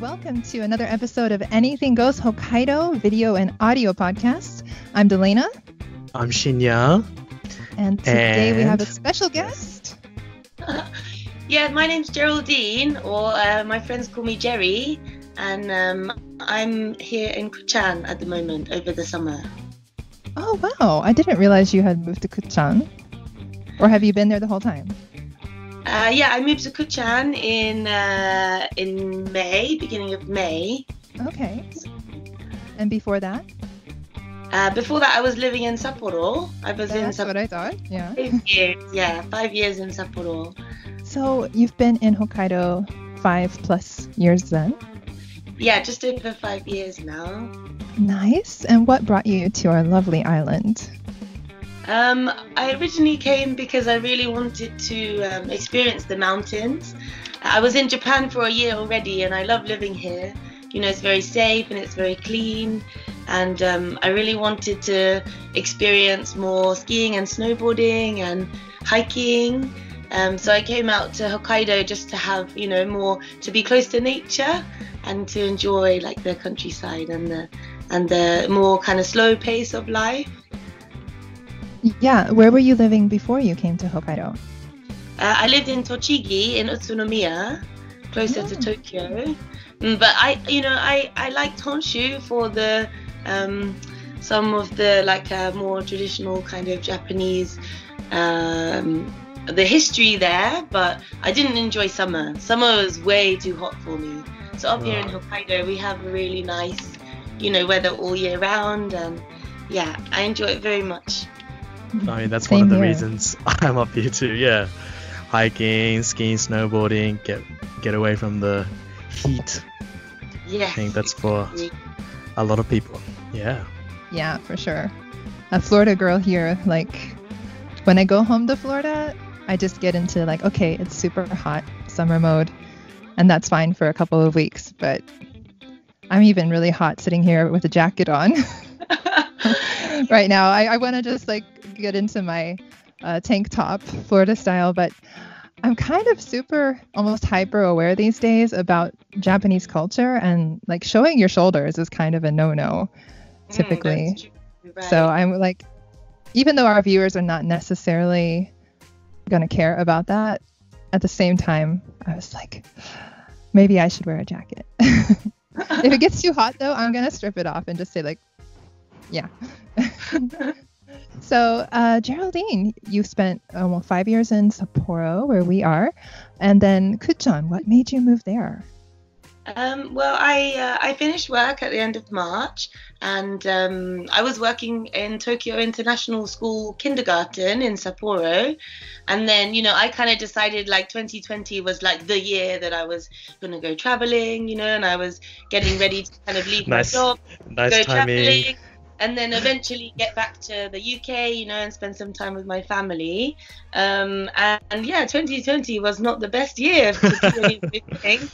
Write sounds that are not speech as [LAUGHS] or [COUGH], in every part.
Welcome to another episode of Anything Goes Hokkaido video and audio podcast. I'm Delana. I'm Shinya. And today and... we have a special guest. [LAUGHS] yeah, my name's Geraldine, or uh, my friends call me Jerry, and um, I'm here in Kutchan at the moment over the summer. Oh, wow. I didn't realize you had moved to Kutchan. Or have you been there the whole time? Uh, yeah, I moved to Kutchan in uh, in May, beginning of May. Okay. And before that? Uh, before that, I was living in Sapporo. I was That's in Sapporo. what I thought. Yeah. Five years. Yeah, five years in Sapporo. So you've been in Hokkaido five plus years then? Yeah, just over five years now. Nice. And what brought you to our lovely island? Um, I originally came because I really wanted to um, experience the mountains. I was in Japan for a year already and I love living here. You know, it's very safe and it's very clean. And um, I really wanted to experience more skiing and snowboarding and hiking. Um, so I came out to Hokkaido just to have, you know, more to be close to nature and to enjoy like the countryside and the and the more kind of slow pace of life. Yeah, where were you living before you came to Hokkaido? Uh, I lived in Tochigi in Utsunomiya, closer to Tokyo. Mm, but I, you know, I I liked Honshu for the um, some of the like uh, more traditional kind of Japanese um, the history there. But I didn't enjoy summer. Summer was way too hot for me. So up here in Hokkaido, we have a really nice, you know, weather all year round, and yeah, I enjoy it very much. I mean, that's Same one of the here. reasons I'm up here too. Yeah, hiking, skiing, snowboarding, get get away from the heat. Yeah. I think that's for a lot of people. Yeah. Yeah, for sure. A Florida girl here, like when I go home to Florida, I just get into like, okay, it's super hot summer mode, and that's fine for a couple of weeks. But I'm even really hot sitting here with a jacket on [LAUGHS] [LAUGHS] right now. I, I want to just like get into my uh, tank top, Florida style, but I'm kind of super, almost hyper aware these days about Japanese culture, and like showing your shoulders is kind of a no no mm, typically. Mm, right. So I'm like, even though our viewers are not necessarily going to care about that, at the same time, I was like, maybe I should wear a jacket. [LAUGHS] if it gets too hot though, I'm going to strip it off and just say, like, yeah. [LAUGHS] So, uh, Geraldine, you spent almost five years in Sapporo, where we are, and then Kutchan. What made you move there? Um, well, I uh, I finished work at the end of March, and um, I was working in Tokyo International School kindergarten in Sapporo, and then you know I kind of decided like 2020 was like the year that I was gonna go traveling, you know, and I was getting ready to kind of leave nice, my job, nice go timing. traveling and then eventually get back to the UK, you know, and spend some time with my family. Um, and, and, yeah, 2020 was not the best year for doing [LAUGHS] anything.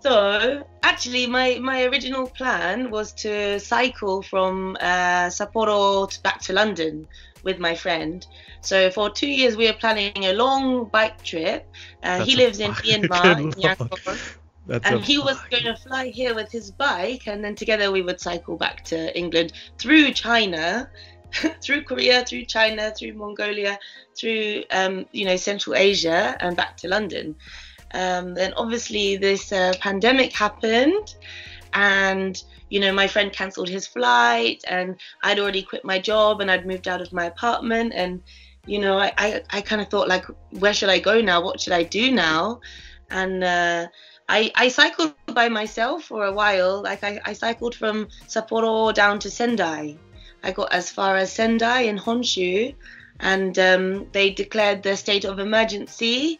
So actually, my my original plan was to cycle from uh, Sapporo to back to London with my friend. So for two years, we were planning a long bike trip. Uh, he lives in [LAUGHS] Myanmar, in [LAUGHS] Yangon. That's and he was going to fly here with his bike, and then together we would cycle back to England through China, [LAUGHS] through Korea, through China, through Mongolia, through um, you know Central Asia, and back to London. Um, then obviously this uh, pandemic happened, and you know my friend cancelled his flight, and I'd already quit my job, and I'd moved out of my apartment, and you know I I, I kind of thought like where should I go now? What should I do now? And uh, I, I cycled by myself for a while. Like I, I cycled from Sapporo down to Sendai. I got as far as Sendai in Honshu, and um, they declared the state of emergency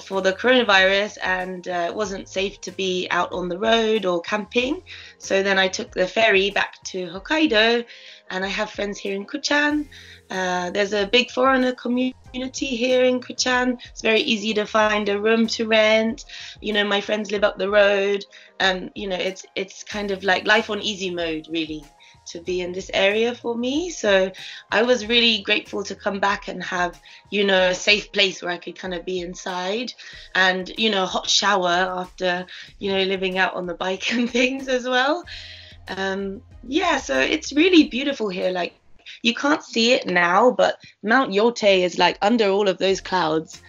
for the coronavirus, and uh, it wasn't safe to be out on the road or camping. So then I took the ferry back to Hokkaido, and I have friends here in Kutchan. Uh, there's a big foreigner community here in Kutchan. It's very easy to find a room to rent. You know, my friends live up the road. Um, you know, it's it's kind of like life on easy mode, really. to be in this area for me. So I was really grateful to come back and have, you know, a safe place where I could kind of be inside and, you know, a hot shower after, you know, living out on the bike [LAUGHS] and things as well. Um, yeah, so it's really beautiful here. Like you can't see it now, but Mount Yotei is like under all of those clouds.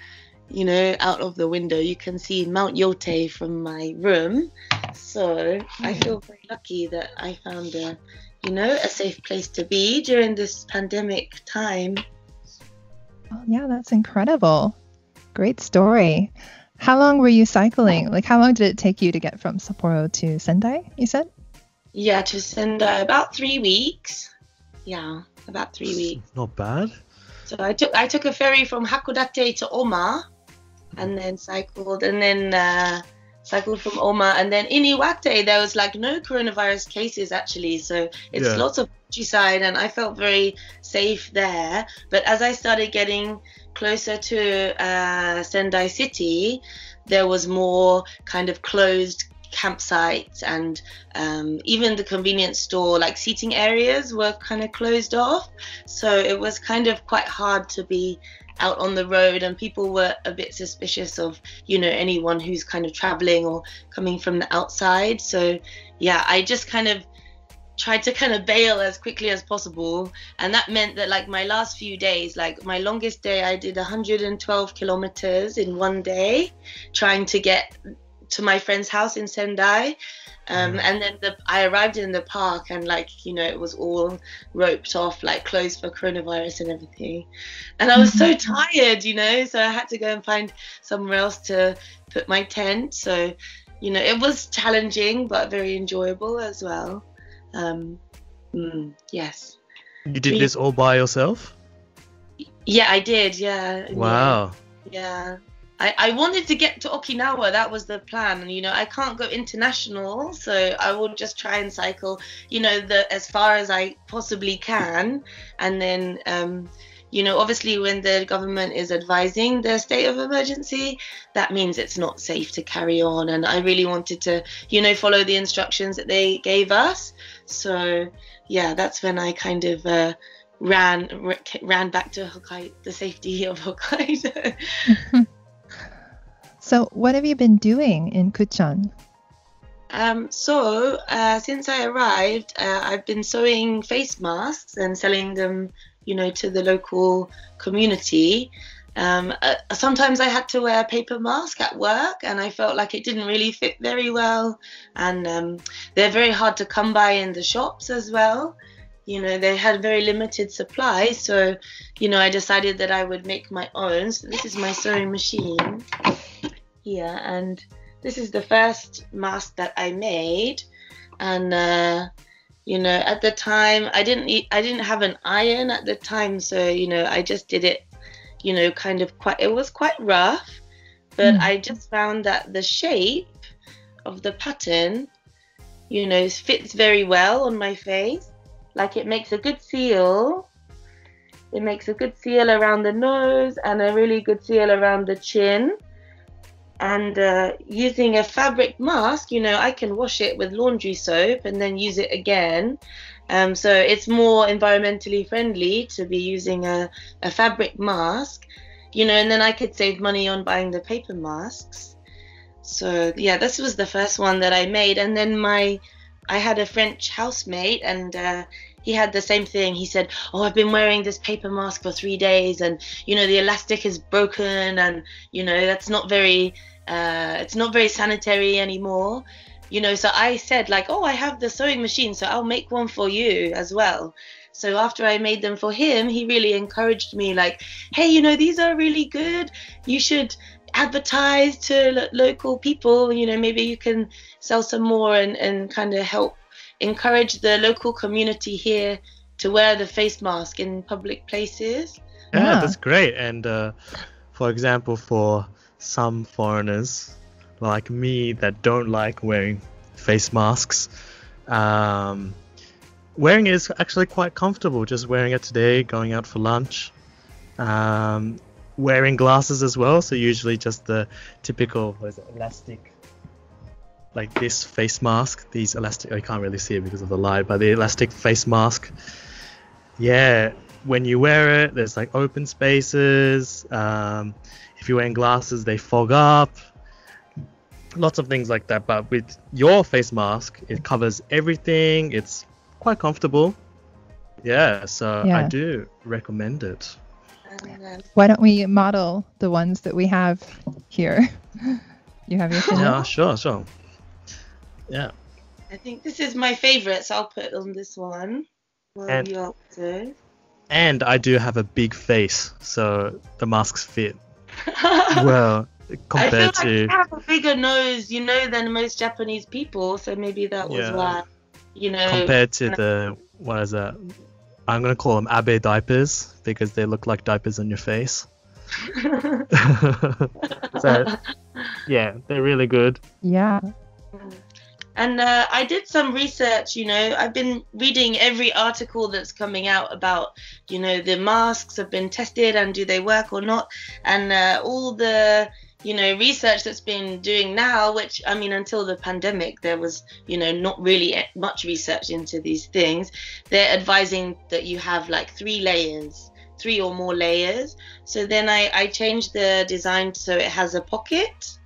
You know, out of the window, you can see Mount Yotei from my room. So I hmm. feel very lucky that I found a, you know, a safe place to be during this pandemic time. Oh, yeah, that's incredible. Great story. How long were you cycling? Like, how long did it take you to get from Sapporo to Sendai, you said? Yeah, to Sendai, about three weeks. Yeah, about three weeks. Not bad. So I took I took a ferry from Hakodate to Oma, and then cycled, and then uh, cycled from Oma, and then in Iwate there was like no coronavirus cases actually, so it's yeah. lots of countryside, and I felt very safe there. But as I started getting closer to uh, Sendai city, there was more kind of closed campsites and um, even the convenience store like seating areas were kind of closed off. So it was kind of quite hard to be out on the road and people were a bit suspicious of you know anyone who's kind of traveling or coming from the outside. So yeah i just kind of tried to kind of bail as quickly as possible. And that meant that like my last few days like my longest day i did 112 kilometers in one day trying to get to my friend's house in Sendai. Um, mm. and then the, I arrived in the park and like you know it was all roped off like closed for coronavirus and everything. And I was so mm-hmm. tired you know so I had to go and find somewhere else to put my tent. So you know it was challenging but very enjoyable as well. Um, mm, yes. You did this all by yourself? Yeah I did. Yeah. Wow. Yeah I, I wanted to get to Okinawa. That was the plan. And, you know, I can't go international, so I will just try and cycle, you know, the as far as I possibly can. And then, um, you know, obviously, when the government is advising the state of emergency, that means it's not safe to carry on. And I really wanted to, you know, follow the instructions that they gave us. So, yeah, that's when I kind of. Uh, ran ran back to Hokkaido, the safety of Hokkaido. [LAUGHS] So, what have you been doing in Kutchan? Um, so, uh, since I arrived, uh, I've been sewing face masks and selling them, you know, to the local community. Um, uh, sometimes I had to wear a paper mask at work, and I felt like it didn't really fit very well. And um, they're very hard to come by in the shops as well. You know, they had very limited supply, so you know, I decided that I would make my own. So this is my sewing machine here and this is the first mask that I made and uh, you know at the time I didn't eat, I didn't have an iron at the time so you know I just did it you know kind of quite it was quite rough but mm. I just found that the shape of the pattern you know fits very well on my face. Like it makes a good seal. It makes a good seal around the nose and a really good seal around the chin and uh, using a fabric mask you know i can wash it with laundry soap and then use it again. Um, so it's more environmentally friendly to be using a, a fabric mask you know and then i could save money on buying the paper masks. So yeah this was the first one that i made. And then my i had a french housemate and uh, he had the same thing. He said, "Oh, I've been wearing this paper mask for three days, and you know the elastic is broken, and you know that's not very, uh, it's not very sanitary anymore." You know, so I said like, "Oh, I have the sewing machine, so I'll make one for you as well." So after I made them for him, he really encouraged me like, "Hey, you know these are really good. You should." advertise to lo- local people you know maybe you can sell some more and, and kind of help encourage the local community here to wear the face mask in public places. Yeah, yeah. that's great. And uh, for example, for some foreigners like me that don't like wearing face masks, um, wearing it is actually quite comfortable. Just wearing it today, going out for lunch. Um, wearing glasses as well, so usually just the typical what is it, elastic like this face mask, these elastic. I can't really see it because of the light, but the elastic face mask. Yeah, when you wear it, there's like open spaces. Um, if you're wearing glasses, they fog up. Lots of things like that. But with your face mask, it covers everything. It's quite comfortable. Yeah, so I do recommend it. Why don't we model the ones that we have here? [LAUGHS] You have your Yeah, sure, sure. Yeah. I think this is my favorite, so I'll put on this one. Well, And- you also. And I do have a big face, so the masks fit [LAUGHS] well I feel compared like to. you have a bigger nose, you know, than most Japanese people, so maybe that was Yeah. why. You know, compared to the what is that? I'm gonna call them abe diapers because they look like diapers on your face. [LAUGHS] [LAUGHS] so yeah, they're really good. Yeah. Mm. And uh, I did some research, you know, I've been reading every article that's coming out about, you know, the masks have been tested and do they work or not. And uh, all the, you know, research that's been doing now, which, I mean, until the pandemic, there was, you know, not really much research into these things. They're advising that you have like three layers, three or more layers. So then I, I changed the design so it has a pocket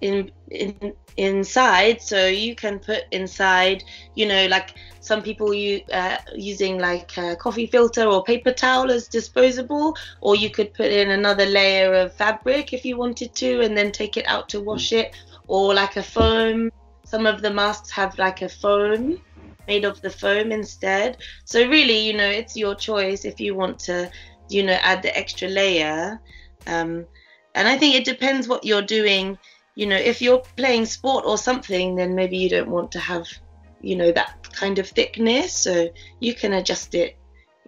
in in inside. So you can put inside you know like some people you uh, using like a coffee filter or paper towel as disposable or you could put in another layer of fabric if you wanted to and then take it out to wash it or like a foam. Some of the masks have like a foam made of the foam instead. So really you know it's your choice if you want to you know add the extra layer. Um, and i think it depends what you're doing you know if you're playing sport or something then maybe you don't want to have you know that kind of thickness so you can adjust it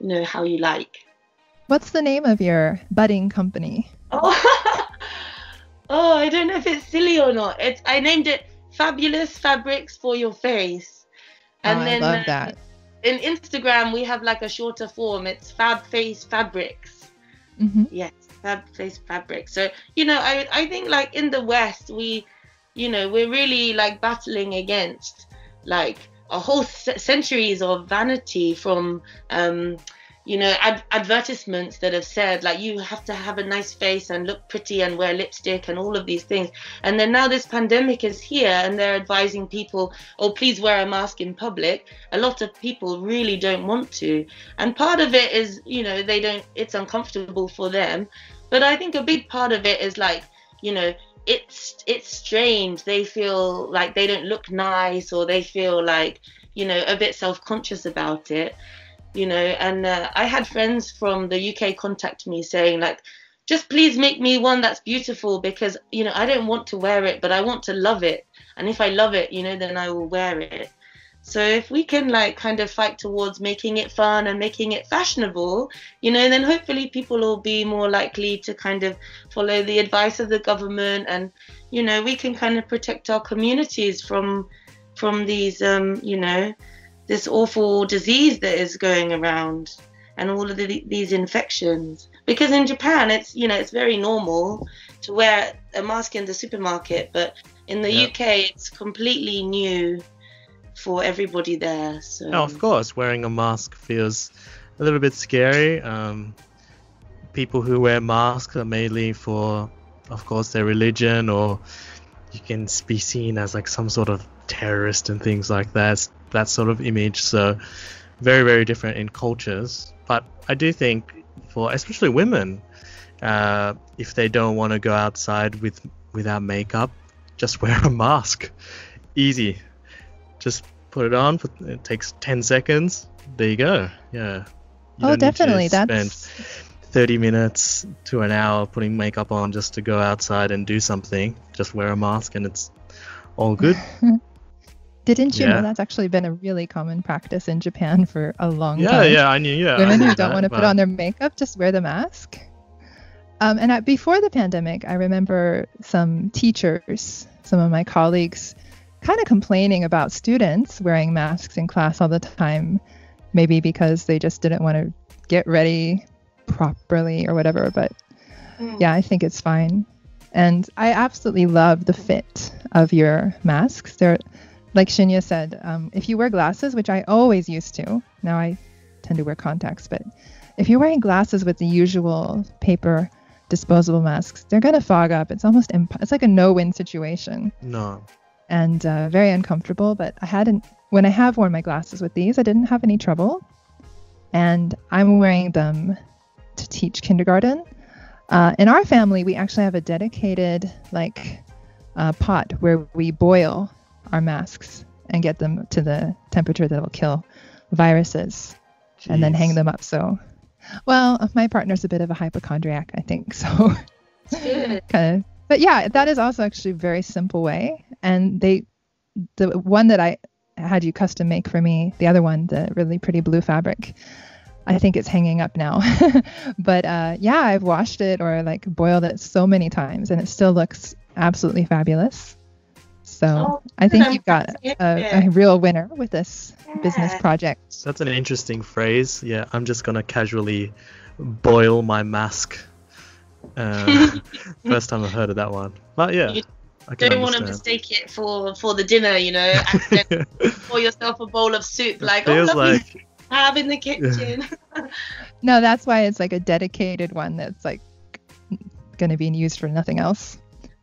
you know how you like. What's the name of your budding company? oh, [LAUGHS] oh i don't know if it's silly or not. It's i named it fabulous fabrics for your face. Oh, I love uh, that. in instagram we have like a shorter form. It's fab face fabrics. Hmm yes fab face fabric. So you know i i think like in the west we you know we're really like battling against like a whole centuries of vanity from um you know ad- advertisements that have said like you have to have a nice face and look pretty and wear lipstick and all of these things. And then now this pandemic is here and they're advising people oh please wear a mask in public. A lot of people really don't want to. And part of it is you know they don't it's uncomfortable for them. But i think a big part of it is like you know it's it's strange. They feel like they don't look nice or they feel like you know a bit self-conscious about it you know and uh, i had friends from the uk contact me saying like just please make me one that's beautiful because you know i don't want to wear it but i want to love it. And if i love it you know then i will wear it. So if we can like kind of fight towards making it fun and making it fashionable, you know, then hopefully people will be more likely to kind of follow the advice of the government and you know, we can kind of protect our communities from from these um, you know, this awful disease that is going around and all of the, these infections. Because in Japan it's, you know, it's very normal to wear a mask in the supermarket, but in the Yeah. UK it's completely new for everybody there. So No, of course, wearing a mask feels a little bit scary. Um, people who wear masks are mainly for, of course, their religion, or you can be seen as like some sort of terrorist and things like that. That sort of image. So, very, very different in cultures. But I do think for especially women, uh, if they don't want to go outside with without makeup, just [LAUGHS] wear a mask. Easy. Just put it on. Put, it takes 10 seconds. There you go. Yeah. You Oh, definitely. spend That's 30 minutes to an hour putting makeup on just to go outside and do something. Just wear a mask and it's all good. [LAUGHS] Didn't you Yeah. know that's actually been a really common practice in Japan for a long yeah, time? yeah, yeah, I knew. Yeah, Women knew who don't want to put on their makeup just wear the mask. Um, and at, before the pandemic, I remember some teachers, some of my colleagues, kind of complaining about students wearing masks in class all the time, maybe because they just didn't want to get ready properly or whatever. But Mm. yeah, I think it's fine. And I absolutely love the fit of your masks. They're like Shinya said, um, if you wear glasses, which I always used to, now I tend to wear contacts, but if you're wearing glasses with the usual paper disposable masks, they're gonna fog up. It's almost imp- it's like a no-win situation No. and uh, very uncomfortable. But I hadn't when I have worn my glasses with these, I didn't have any trouble, and I'm wearing them to teach kindergarten. Uh, in our family, we actually have a dedicated like uh, pot where we boil our masks and get them to the temperature that will kill viruses and then hang them up. So, well, my partner's a bit of a hypochondriac, I think. [LAUGHS] So, kind of, but yeah, that is also actually a very simple way. And they, the one that I had you custom make for me, the other one, the really pretty blue fabric, I think it's hanging up now. [LAUGHS] but uh, yeah, I've washed it or like boiled it so many times and it still looks absolutely fabulous. So Oh, I think I'm you've got glad to hear a, a real winner with this business project. That's an interesting phrase. Yeah, I'm just gonna casually boil my mask. Uh, [LAUGHS] first time I've heard of that one. But yeah, You I Don't want to mistake it for for the dinner, you know. Accidentally [LAUGHS] pour yourself a bowl of soup, like oh, feels lovely like have in the kitchen. [LAUGHS] No, that's why it's like a dedicated one that's like going to be used for nothing else.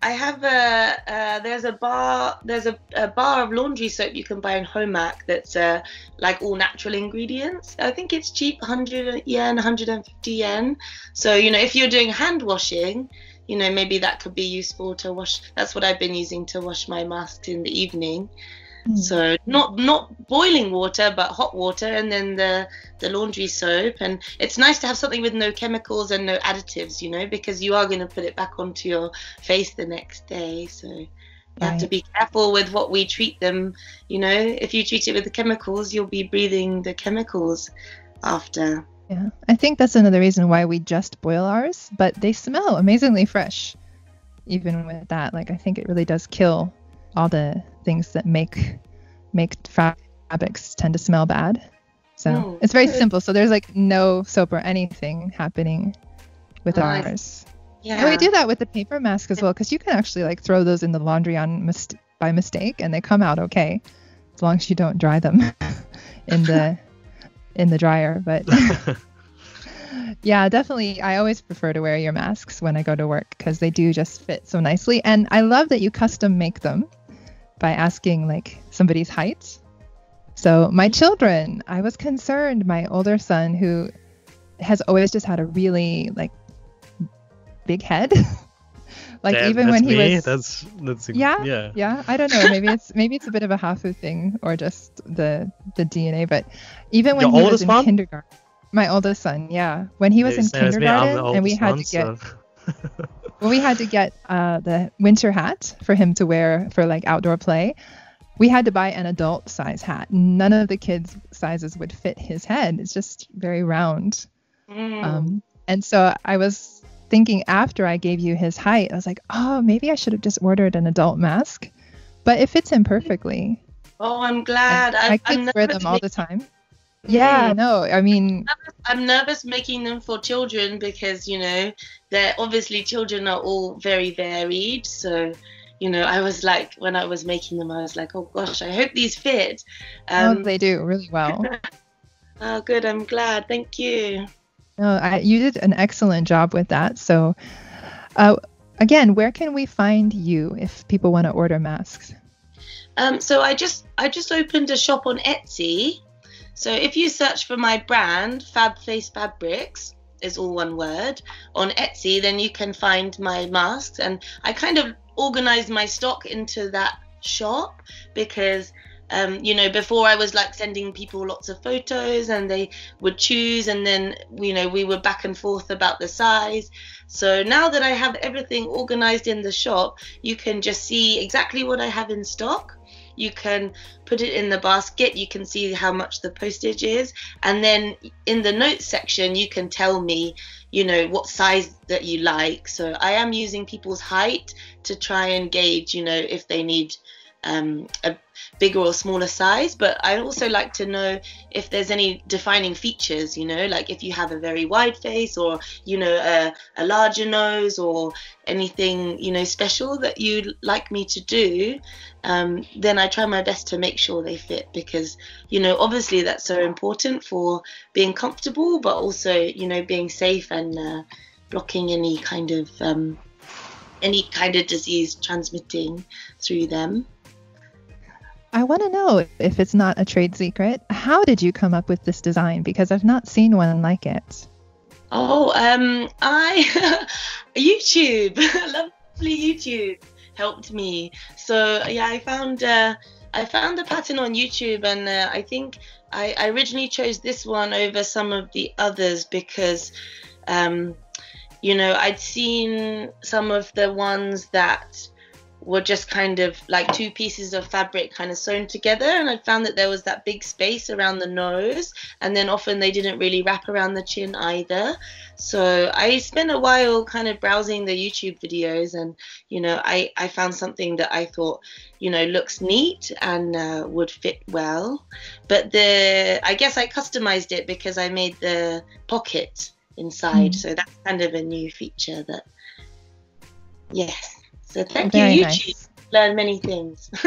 I have a uh, there's a bar there's a, a bar of laundry soap you can buy in Homac that's uh, like all natural ingredients. I think it's cheap, 100 yen, 150 yen. So you know if you're doing hand washing, you know maybe that could be useful to wash. That's what I've been using to wash my masks in the evening. Hmm. So not not boiling water, but hot water, and then the the laundry soap. And it's nice to have something with no chemicals and no additives, you know, because you are going to put it back onto your face the next day. So you have to be careful with what we treat them. You know, if you treat it with the chemicals, you'll be breathing the chemicals after. Yeah, I think that's another reason why we just boil ours, but they smell amazingly fresh. Even with that, like I think it really does kill all the things that make make fabrics tend to smell bad. So Mm, it's very simple. So there's like no soap or anything happening with Nice. ours. Yeah. And we do that with the paper mask as well, because you can actually like throw those in the laundry on mis- by mistake, and they come out okay, as long as you don't dry them [LAUGHS] in the [LAUGHS] in the dryer. But [LAUGHS] yeah, definitely, I always prefer to wear your masks when I go to work because they do just fit so nicely, and I love that you custom make them by asking like somebody's height. So my children, I was concerned. My older son, who has always just had a really like big head. [LAUGHS] like Damn, even when he me. was that's that's Yeah, yeah. yeah, I don't know. Maybe it's maybe it's a bit of a Hafu thing or just the the DNA. But even when Your he was in one? kindergarten, my oldest son, yeah, when he was Yeah, in same as me, I'm the kindergarten, and we had to get so- when we had to get uh, the winter hat for him to wear for like outdoor play. We had to buy an adult size hat. None of the kids' sizes would fit his head. It's just very round. Mm. Um, and so I was thinking after I gave you his height, I was like, oh, maybe I should have just ordered an adult mask. But it fits him perfectly. oh, I'm glad. I, I, could wear them all the time. Yeah, no, I mean, I'm nervous making them for children because you know they're obviously children are all very varied. So you know I was like when I was making them I was like oh gosh I hope these fit. oh, Um, they do really well. [LAUGHS] oh good I'm glad thank you. No, I, you did an excellent job with that. So, uh, again, where can we find you if people want to order masks? Um, so I just I just opened a shop on Etsy. So if you search for my brand Fab Face Fabrics is all one word on Etsy, then you can find my masks. And I kind of organized my stock into that shop because um, you know before I was like sending people lots of photos and they would choose and then you know we were back and forth about the size. So now that I have everything organized in the shop, you can just see exactly what I have in stock you can put it in the basket you can see how much the postage is and then in the notes section you can tell me you know what size that you like so i am using people's height to try and gauge you know if they need um, a bigger or smaller size. But I also like to know if there's any defining features, you know, like if you have a very wide face or, you know, a, a larger nose or anything, you know, special that you'd like me to do, um, then I try my best to make sure they fit because, you know, obviously that's so important for being comfortable, but also, you know, being safe and uh, blocking any kind of um, any kind of disease transmitting through them. I want to know if it's not a trade secret. How did you come up with this design? Because I've not seen one like it. Oh, um, I [LAUGHS] YouTube, [LAUGHS] lovely YouTube helped me. So yeah, I found uh, I found the pattern on YouTube, and uh, I think I, I originally chose this one over some of the others because um, you know, I'd seen some of the ones that were just kind of like two pieces of fabric kind of sewn together and i found that there was that big space around the nose and then often they didn't really wrap around the chin either so i spent a while kind of browsing the youtube videos and you know i i found something that i thought you know looks neat and uh, would fit well but the i guess i customized it because i made the pocket inside. Mm. So that's kind of a new feature that, yes. So thank Very you, YouTube. Nice. Learn many things. [LAUGHS]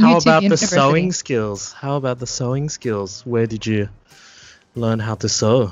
How about the sewing skills? How about the sewing skills? Where did you learn how to sew?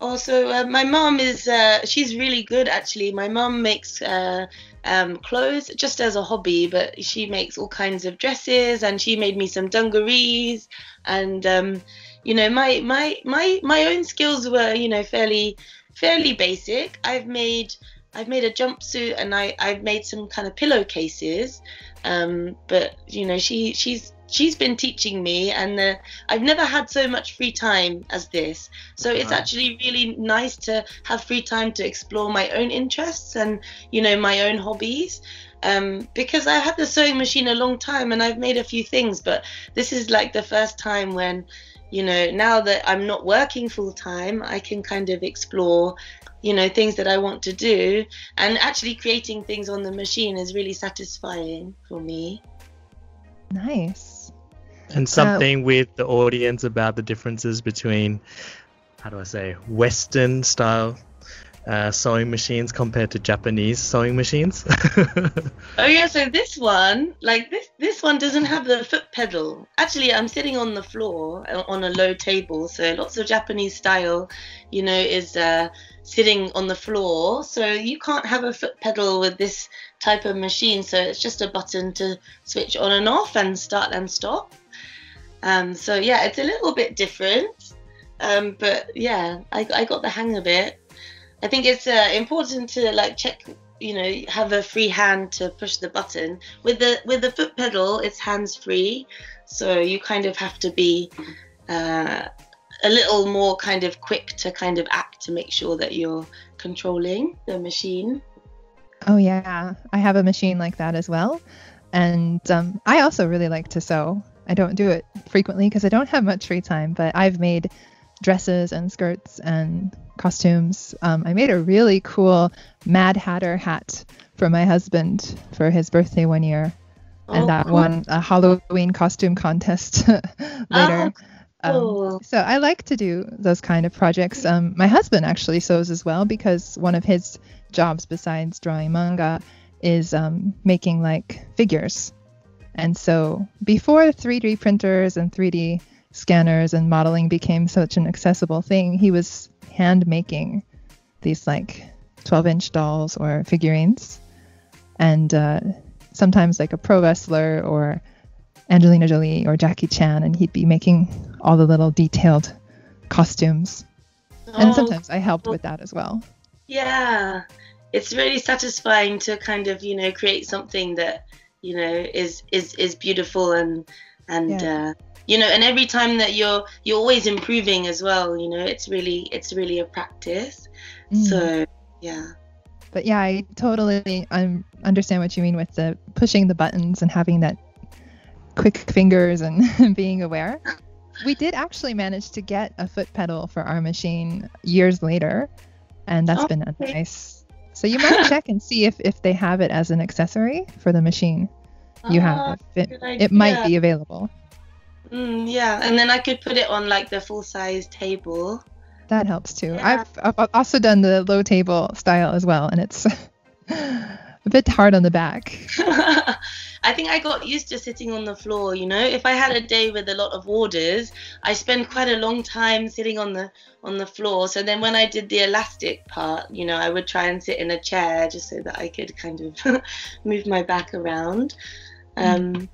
Also, uh, my mom is, uh, she's really good actually. My mom makes uh, um, clothes just as a hobby, but she makes all kinds of dresses and she made me some dungarees and um, you know my my my my own skills were you know fairly fairly basic i've made i've made a jumpsuit and i i've made some kind of pillowcases um but you know she she's she's been teaching me and uh, i've never had so much free time as this. So it's actually really nice to have free time to explore my own interests and you know my own hobbies um, because I had the sewing machine a long time and I've made a few things, but this is like the first time when you know, now that I'm not working full time, I can kind of explore, you know, things that I want to do. And actually creating things on the machine is really satisfying for me. Nice. And something uh, with the audience about the differences between, how do I say, Western style uh, sewing machines compared to Japanese sewing machines. [LAUGHS] oh yeah, so this one, like this, this one doesn't have the foot pedal. Actually, I'm sitting on the floor uh, on a low table, so lots of Japanese style, you know, is uh, sitting on the floor. So you can't have a foot pedal with this type of machine. So it's just a button to switch on and off and start and stop. Um, so yeah, it's a little bit different. Um, but yeah, I, I got the hang of it. I think it's uh, important to like check, you know, have a free hand to push the button. With the with the foot pedal, it's hands free, so you kind of have to be uh, a little more kind of quick to kind of act to make sure that you're controlling the machine. Oh yeah, I have a machine like that as well, and um, I also really like to sew. I don't do it frequently because I don't have much free time, but I've made dresses and skirts and costumes. Um, I made a really cool Mad Hatter hat for my husband for his birthday one year, and oh, that cool. won a Halloween costume contest [LAUGHS] later. Oh, cool. um, so I like to do those kind of projects. Um, my husband actually sews as well because one of his jobs besides drawing manga is um, making like figures. And so before 3D printers and 3D scanners and modeling became such an accessible thing, he was hand making these like 12 inch dolls or figurines. And uh, sometimes like a pro wrestler or Angelina Jolie or Jackie Chan, and he'd be making all the little detailed costumes. Oh, and sometimes I helped with that as well. Yeah, it's really satisfying to kind of you know create something that you know is is is beautiful and and yeah. uh, you know and every time that you're you're always improving as well you know it's really it's really a practice mm. so yeah but yeah i totally um, understand what you mean with the pushing the buttons and having that quick fingers and [LAUGHS] being aware we did actually manage to get a foot pedal for our machine years later and that's oh, been nice so you might check and see if if they have it as an accessory for the machine you [LAUGHS] Ah, have. It, good it might be available. Mm, yeah, and then I could put it on like the full size table. That helps too. Yeah. I've, I've also done the low table style as well, and it's [LAUGHS] a bit hard on the back. [LAUGHS] I think I got used to sitting on the floor, you know. If I had a day with a lot of orders, I spend quite a long time sitting on the on the floor. So then when I did the elastic part, you know, I would try and sit in a chair just so that I could kind of [LAUGHS] move my back around. Um mm,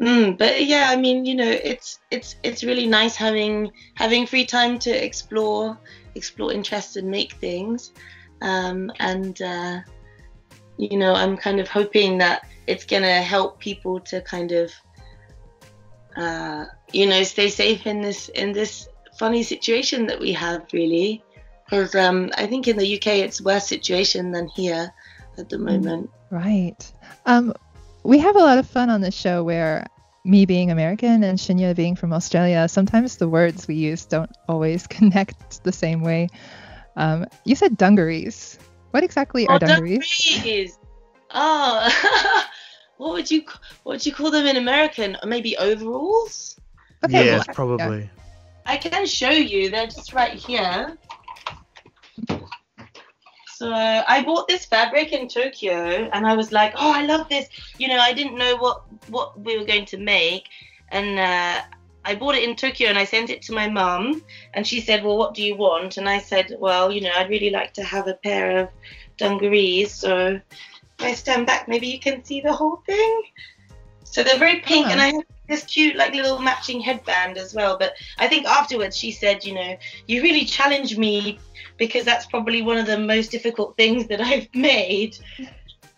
but yeah, I mean, you know, it's it's it's really nice having having free time to explore explore interests and make things. Um, and uh, you know, I'm kind of hoping that it's gonna help people to kind of, uh, you know, stay safe in this in this funny situation that we have, really. Because um, I think in the UK it's worse situation than here at the moment. Right. Um, we have a lot of fun on this show where me being American and Shinya being from Australia, sometimes the words we use don't always [LAUGHS] connect the same way. Um, you said dungarees. What exactly are Oh, dungarees? dungarees. Oh, [LAUGHS] what would you what would you call them in American? Maybe overalls. Okay, yes, well, probably. I can show you. They're just right here. So I bought this fabric in Tokyo, and I was like, "Oh, I love this." You know, I didn't know what what we were going to make, and uh, I bought it in Tokyo, and I sent it to my mum, and she said, "Well, what do you want?" And I said, "Well, you know, I'd really like to have a pair of dungarees." So if I stand back, maybe you can see the whole thing. So they're very pink, Ah. and I have this cute, like, little matching headband as well. But I think afterwards she said, you know, you really challenged me because that's probably one of the most difficult things that I've [LAUGHS] made.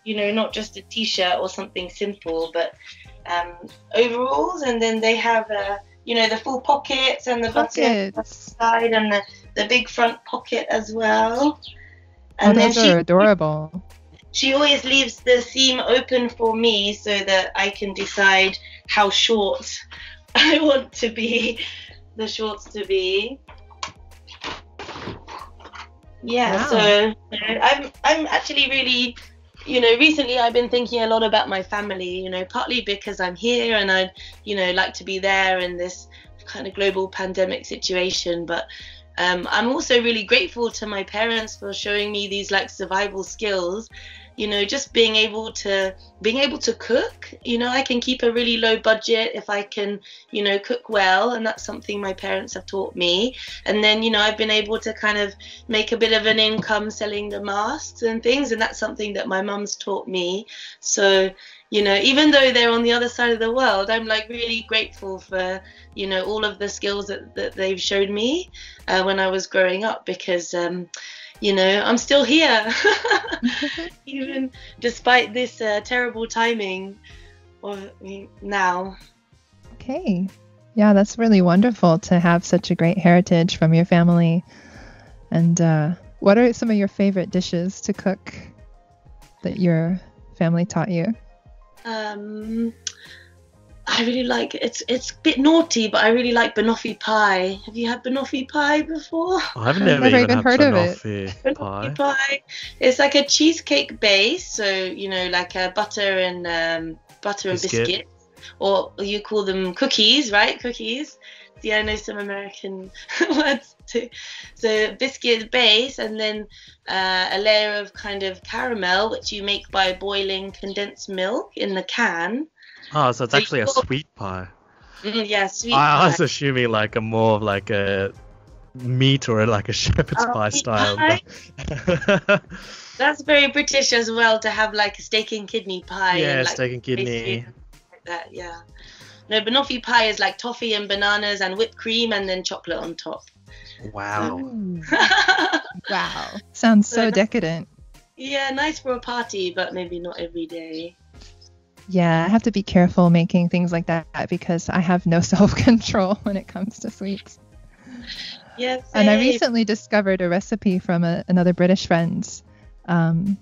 You know, not just a t-shirt or something simple, but um, overalls, and then they have, uh, you know, the full pockets and the Pockets. side and the, the big front pocket as well. Oh, And then those she are adorable. She always leaves the seam open for me so that I can decide how short [LAUGHS] I want to be, the shorts to be. Yeah, Wow. so I'm I'm actually really, you know, recently I've been thinking a lot about my family. You know, partly because I'm here and I'd, you know, like to be there in this kind of global pandemic situation, but um, I'm also really grateful to my parents for showing me these like survival skills. You know, just being able to being able to cook. You know, I can keep a really low budget if I can, you know, cook well, and that's something my parents have taught me. And then, you know, I've been able to kind of make a bit of an income selling the masks and things, and that's something that my mum's taught me. So, you know, even though they're on the other side of the world, I'm like really grateful for, you know, all of the skills that, that they've showed me uh, when I was growing up because, um, you know, I'm still here, [LAUGHS] even despite this uh, terrible timing of now. Okay. Yeah, that's really wonderful to have such a great heritage from your family. And uh, what are some of your favorite dishes to cook that your family taught you? Um, I really like it's it's a bit naughty, but I really like banoffee pie. Have you had banoffee pie before? I've I've never, never even, even had heard of it. banoffee pie. Banoffee pie. It's like a cheesecake base, so you know, like a butter and um, butter and Biscuit. biscuit, or you call them cookies, right? Cookies. See, I know some American [LAUGHS] words too. So biscuit base, and then uh, a layer of kind of caramel, which you make by boiling condensed milk in the can. Oh, so it's So actually a you- sweet pie. Mm, yeah, sweet. I pie. was assuming like a more of like a meat or like a shepherd's Oh, pie style. pie? That's very British as well to have like a steak and kidney pie. yeah, and, like, steak and kidney. like that. Yeah. No, banoffee pie is like toffee and bananas and whipped cream and then chocolate on top. Wow. Ooh, [LAUGHS] wow. Sounds so Yeah. decadent. yeah, nice for a party, but maybe not every day. Yeah, I have to be careful making things like that because I have no [LAUGHS] self control when it comes to sweets. Yes. And I recently discovered a recipe from a, another British friend. Um,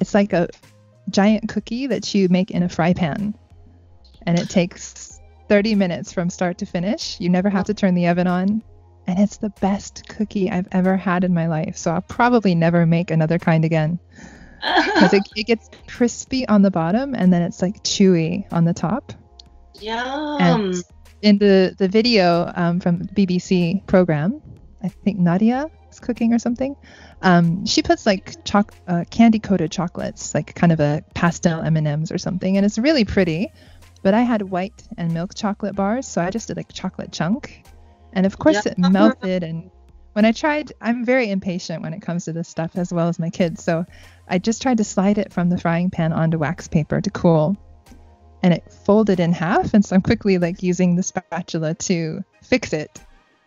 it's like a giant cookie that you make in a fry pan, and it takes 30 minutes from start to finish. You never have to turn the oven on, and it's the best cookie I've ever had in my life. So I'll probably never make another kind again. Because it, [LAUGHS] it gets crispy on the bottom and then it's like chewy on the top. Yum. And in the the video um, from BBC program, I think Nadia is cooking or something. Um, she puts like choc- uh, candy coated chocolates, like kind of a pastel M and M's or something, and it's really pretty. But I had white and milk chocolate bars, so I just did like chocolate chunk, and of course it melted. And when I tried, I'm very impatient when it comes to this stuff, as well as my kids. So I just tried to slide it from the frying pan onto wax paper to cool, and it folded in half. And so I'm quickly like using the spatula to fix it.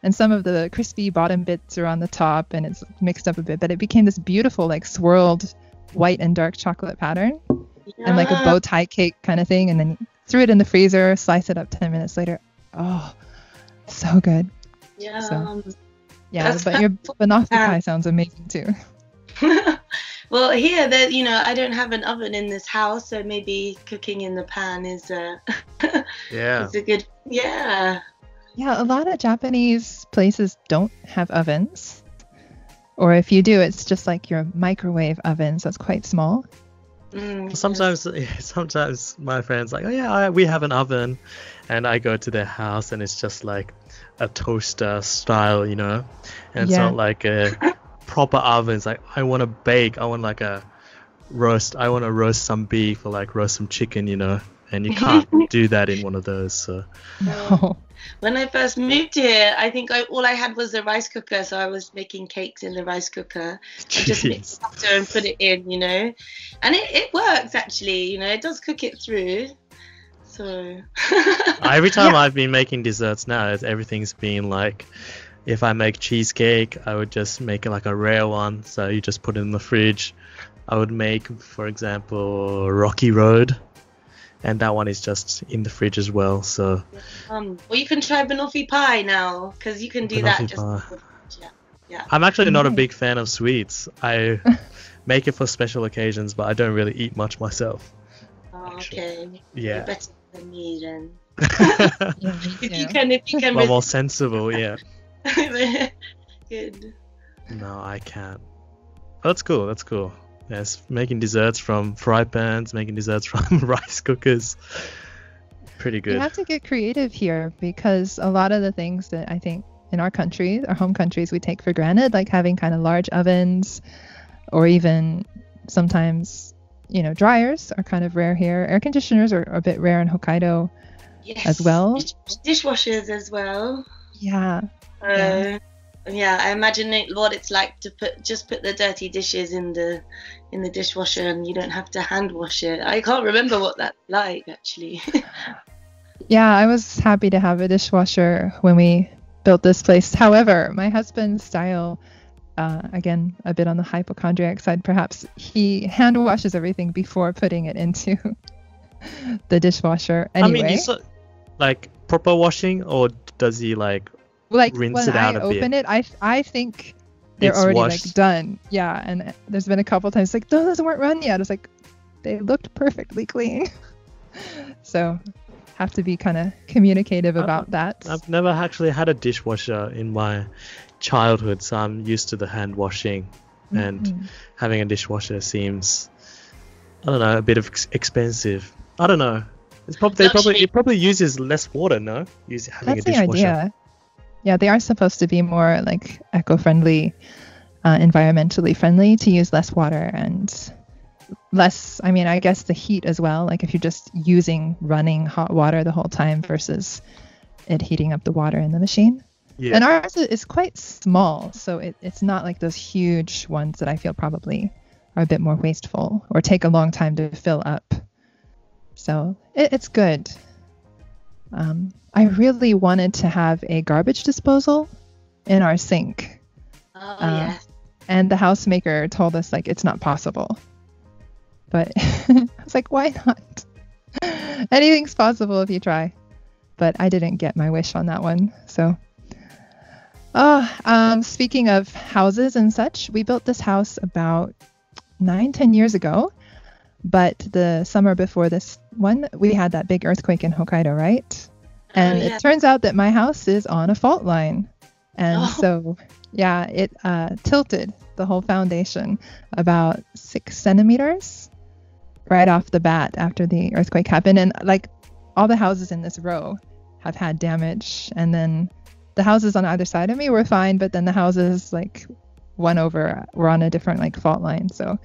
And some of the crispy bottom bits are on the top, and it's mixed up a bit. But it became this beautiful like swirled white and dark chocolate pattern, and like a bow tie cake kind of thing. And then threw it in the freezer, slice it up 10 minutes later. Oh, so good. Yum. Yeah, That's but your banoffee pie sounds amazing too. [LAUGHS] well, here, there, you know, I don't have an oven in this house, so maybe cooking in the pan is a [LAUGHS] Yeah. is a good. Yeah. Yeah, a lot of Japanese places don't have ovens. Or if you do, it's just like your microwave oven, so it's quite small. Mm, yes. Sometimes, [LAUGHS] sometimes my friends like, oh yeah, I, we have an oven, and I go to their house and it's just like a toaster style, you know, and it's Yeah. not like a [LAUGHS] proper oven. It's like I want to bake, I want like a roast, I want to roast some beef or like roast some chicken, you know, and you can't [LAUGHS] do that in one of those. So No. [LAUGHS] When I first moved here, I think I, all I had was a rice cooker, so I was making cakes in the rice cooker. I just mix jeez. butter and put it in, you know, and it, it works actually. You know, it does cook it through. So. [LAUGHS] Every time I've been making desserts now, everything's been like, if I make cheesecake, I would just make it like a rare one, so you just put it in the fridge. I would make, for example, Rocky Road, and that one is just in the fridge as well. So Um, well, you can try banoffee pie now because you can do that. Banoffee Just pie. yeah. I'm actually not a big fan of sweets. I [LAUGHS] make it for special occasions, but I don't really eat much myself. Oh, Actually, okay. You're Yeah. better than me then. Yeah, [LAUGHS] me [LAUGHS] If you can, if you can. Well, more sensible, yeah. [LAUGHS] Good. No, I can't. Oh, that's cool. That's cool. Yes, making desserts from fry pans, making desserts [LAUGHS] from [LAUGHS] rice cookers. Pretty good. You have to get creative here because a lot of the things that I think in our country, our home countries, we take for granted, like having kind of large ovens or even sometimes, you know, dryers are kind of rare here. Air conditioners are a bit rare in Hokkaido Yes. as well. Dish- dishwashers as well. Yeah. Uh, Yeah. yeah. I imagine it, what it's like to put just put the dirty dishes in the in the dishwasher and you don't have to hand wash it. I can't remember what that's like actually. [LAUGHS] Yeah, I was happy to have a dishwasher when we built this place. However, my husband's style, uh, again, a bit on the hypochondriac side, perhaps, he hand washes everything before putting it into [LAUGHS] the dishwasher. Anyway, I mean, is it like proper washing, or does he like? like rinse when it out I a bit. open it, I I think they're It's already washed. like done. Yeah, and there's been a couple times like those weren't run yet. It's like they looked perfectly clean. [LAUGHS] so have to be kind of communicative I've- about that. I've never actually had a dishwasher in my childhood, so I'm used to the hand washing, and Mhm. having a dishwasher seems, I don't know, a bit of ex- expensive. I don't know. It's probably they probably it probably uses less water, no? Use having That's a the idea. Yeah, they are supposed to be more like eco-friendly, uh, environmentally friendly to use less water and less. I mean, I guess the heat as well. Like if you're just using running hot water the whole time versus it heating up the water in the machine. Yeah. And ours is quite small, so it, it's not like those huge ones that I feel probably are a bit more wasteful or take a long time to fill up. So it, it's good. Um, I really wanted to have a garbage disposal in our sink, oh Uh, yes. and the housemaker told us like it's not possible. But [LAUGHS] I was like, why not? [LAUGHS] Anything's possible if you try. But I didn't get my wish on that one. So, oh, um, speaking of houses and such, we built this house about nine, ten years ago. But the summer before this one, we had that big earthquake in Hokkaido, right? And oh, yeah. it turns out that my house is on a fault line. And Oh. so, yeah, it uh, tilted the whole foundation about six centimeters right off the bat after the earthquake happened. And like all the houses in this row have had damage. And then the houses on either side of me were fine, but then the houses like one over were on a different like fault line. So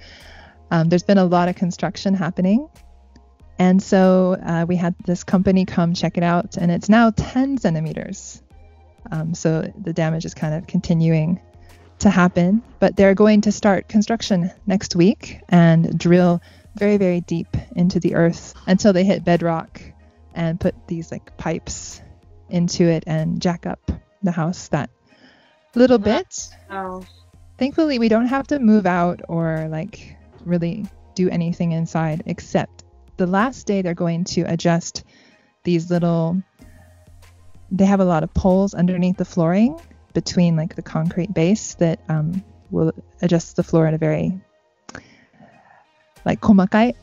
um, there's been a lot of construction happening. And so uh, we had this company come check it out, and it's now 10 centimeters. Um, so the damage is kind of continuing to happen. But they're going to start construction next week and drill very, very deep into the earth until they hit bedrock and put these like pipes into it and jack up the house that little bit. Oh. Thankfully, we don't have to move out or like really do anything inside except the last day they're going to adjust these little they have a lot of poles underneath the flooring between like the concrete base that um, will adjust the floor in a very like komakai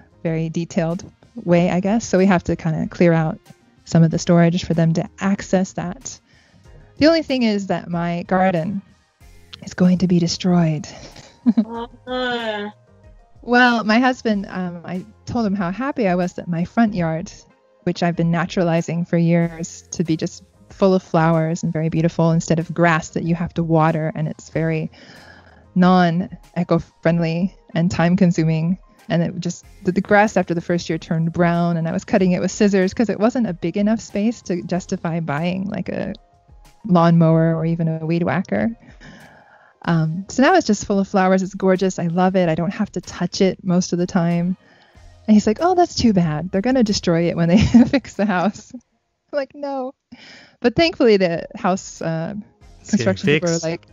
[LAUGHS] very detailed way i guess. So we have to kind of clear out some of the storage for them to access that. The only thing is that my garden is going to be destroyed. No. [LAUGHS] well, my husband, um, I told him how happy I was that my front yard, which I've been naturalizing for years to be just full of flowers and very beautiful instead of grass that you have to water and it's very non eco friendly and time consuming. And it just, the, the grass after the first year turned brown and I was cutting it with scissors because it wasn't a big enough space to justify buying like a lawnmower or even a weed whacker. Um, so now it's just full of flowers. It's gorgeous. I love it. I don't have to touch it most of the time. And he's like, "Oh, that's too bad. They're gonna destroy it when they [LAUGHS] fix the house." I'm like, "No," but thankfully the house uh, construction people were like,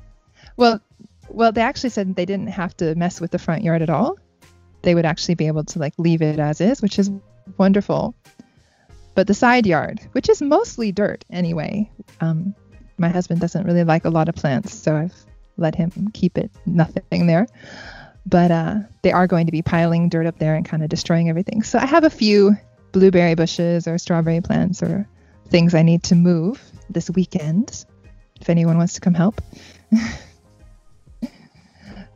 "Well, well, they actually said they didn't have to mess with the front yard at all. They would actually be able to like leave it as is, which is wonderful. But the side yard, which is mostly dirt anyway, um, my husband doesn't really like a lot of plants, so I've let him keep it nothing there. But uh, they are going to be piling dirt up there and kind of destroying everything. So I have a few blueberry bushes or strawberry plants or things I need to move this weekend. If anyone wants to come help. [LAUGHS]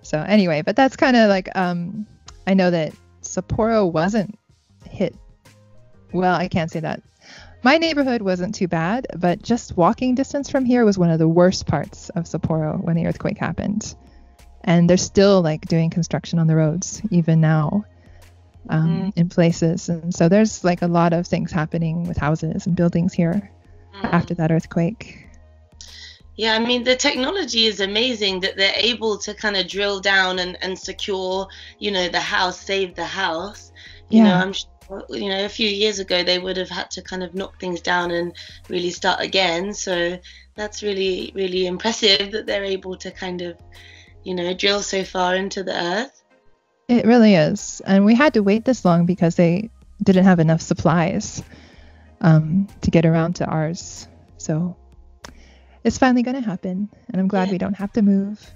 so anyway, but that's kind of like um, I know that Sapporo wasn't hit. Well, I can't say that. My neighborhood wasn't too bad, but just walking distance from here was one of the worst parts of Sapporo when the earthquake happened. And they're still like doing construction on the roads even now um, in places. And so there's like a lot of things happening with houses and buildings here Mm. after that earthquake. Yeah, I mean the technology is amazing that they're able to kind of drill down and, and secure, you know, the house, save the house. You know, Yeah. I'm sure, you know, a few years ago they would have had to kind of knock things down and really start again. So that's really, really impressive that they're able to kind of, you know, drill so far into the earth. It really is. And we had to wait this long because they didn't have enough supplies um, to get around to ours. So it's finally going to happen. And I'm glad Yeah. we don't have to move.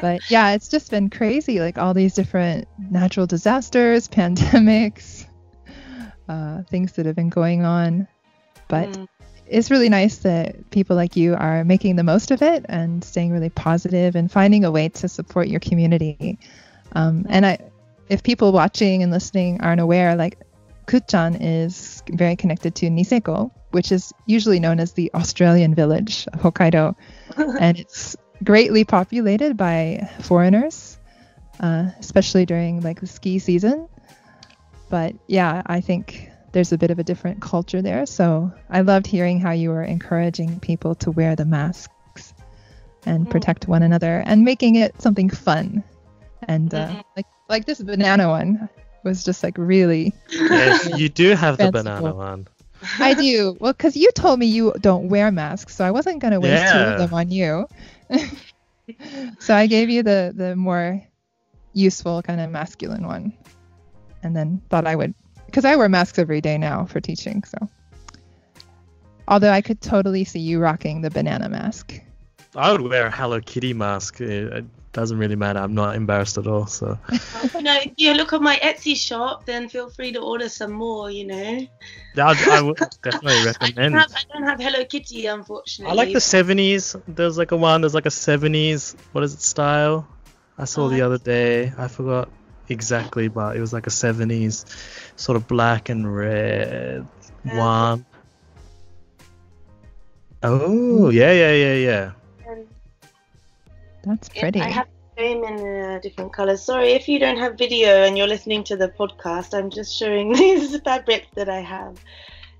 But yeah, it's just been crazy like all these different natural disasters, [LAUGHS] pandemics, uh, things that have been going on. But Mm. It's really nice that people like you are making the most of it and staying really positive and finding a way to support your community. Um, and I, if people watching and listening aren't aware, like Kutchan is very connected to Niseko, which is usually known as the Australian village of Hokkaido, [LAUGHS] and it's greatly populated by foreigners, uh, especially during like the ski season. But yeah, I think there's a bit of a different culture there. So I loved hearing how you were encouraging people to wear the masks and Mm. protect one another and making it something fun. And uh, Mhm. like like this banana one was just like really. yes, you do have the banana one. I do well because you told me you don't wear masks, so I wasn't gonna waste two of them on you. [LAUGHS] so I gave you the the more useful kind of masculine one, and then thought I would because I wear masks every day now for teaching. So although I could totally see you rocking the banana mask. I would wear a Hello Kitty mask. It doesn't really matter. I'm not embarrassed at all. So you know, if you look at my Etsy shop, then feel free to order some more. You know. that I would [LAUGHS] definitely I don't, recommend. have, I don't have Hello Kitty, unfortunately. I like the 70s. There's like a one. There's like a 70s. What is it style? I saw the Oh. other day. I forgot exactly, but it was like a 70s sort of black and red Yeah. one. Oh yeah yeah yeah yeah. And That's pretty. I have them in uh, different colors. Sorry if you don't have video and you're listening to the podcast. I'm just showing [LAUGHS] these fabrics that I have,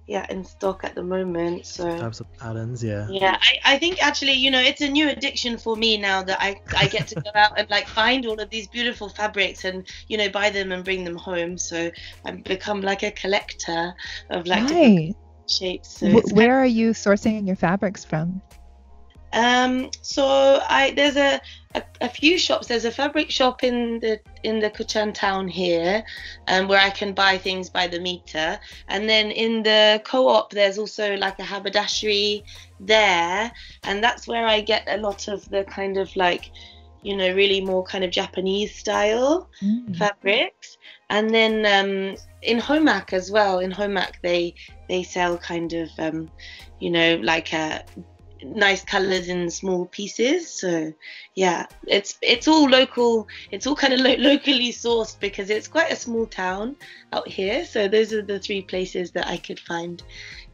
yeah, in stock at the moment. So. Types of patterns. Yeah. Yeah, I, I think actually, you know, it's a new addiction for me now that I, I get to go out and like find all of these beautiful fabrics and, you know, buy them and bring them home. So I've become like a collector of like right. shapes. So Wh- it's where are you sourcing your fabrics from? Um, so I there's a, a, a few shops. There's a fabric shop in the in the Kutchan town here, um, where I can buy things by the meter. And then in the co-op, there's also like a haberdashery there, and that's where I get a lot of the kind of like, you know, really more kind of Japanese style Mm. fabrics and then um, in Homac as well in Homac they they sell kind of um, you know like uh, nice colors in small pieces. So yeah it's it's all local it's all kind of lo- locally sourced because it's quite a small town out here. So those are the three places that I could find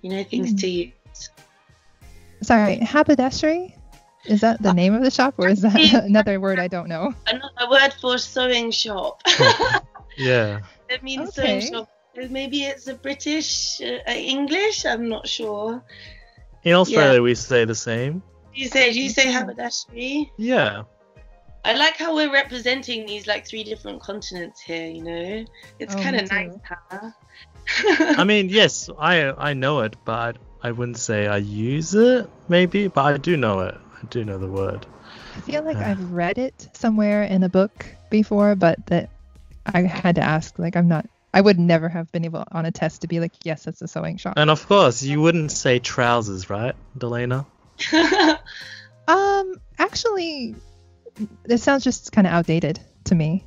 you know things Mm. to use. Sorry, haberdashery? Is that the name of the shop or is that [LAUGHS] another word I don't know? another word for sewing shop. [LAUGHS] Yeah. it means sewing shop. Maybe it's a British uh, English? I'm not sure In Australia, we say the same. You say, do you say haberdashery? Yeah. I like how we're representing these like three different continents here. You know, it's Oh, kind of nice, huh? [LAUGHS] I mean, yes, I I know it, but I wouldn't say I use it. Maybe, but I do know it. I do know the word. I feel like Yeah. I've read it somewhere in a book before, but that I had to ask. Like, I'm not. I would never have been able on a test to be like, yes, it's a sewing shop. And of course, you wouldn't say trousers, right, Delena? [LAUGHS] Um, actually, this sounds just kind of outdated to me.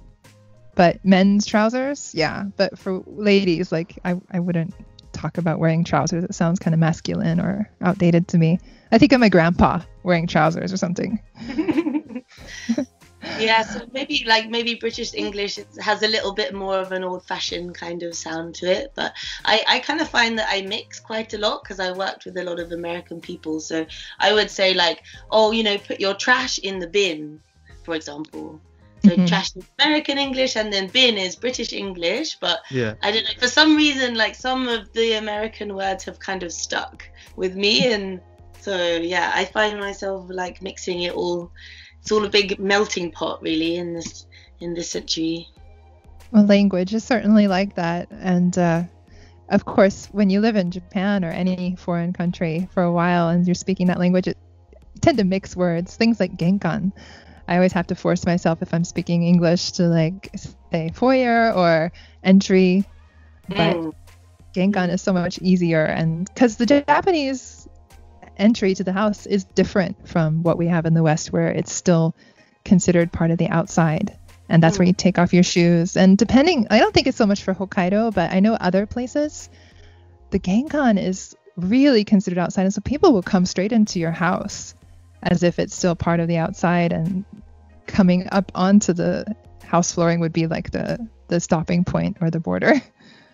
But men's trousers, yeah. But for ladies, like, I, I wouldn't talk about wearing trousers. It sounds kind of masculine or outdated to me. I think of my grandpa wearing trousers or something. [LAUGHS] yeah, so maybe like maybe British English has a little bit more of an old-fashioned kind of sound to it, but I, I kind of find that I mix quite a lot because I worked with a lot of American people. So I would say like, oh, you know, put your trash in the bin, for example. So Mhm. trash is American English and then bin is British English, but Yeah. I don't know. For some reason, like some of the American words have kind of stuck with me, and so yeah, I find myself like mixing it all. It's all a big melting pot, really, in this in this century. Well, language is certainly like that. And uh, of course, when you live in Japan or any foreign country for a while and you're speaking that language, it, you tend to mix words. Things like genkan. I always have to force myself if I'm speaking English to like say foyer or entry. But Mm. genkan is so much easier. And because the Japanese entry to the house is different from what we have in the West, where it's still considered part of the outside. And that's where you take off your shoes. And depending, I don't think it's so much for Hokkaido, but I know other places, the genkan is really considered outside. And so people will come straight into your house as if it's still part of the outside. And coming up onto the house flooring would be like the, the stopping point or the border.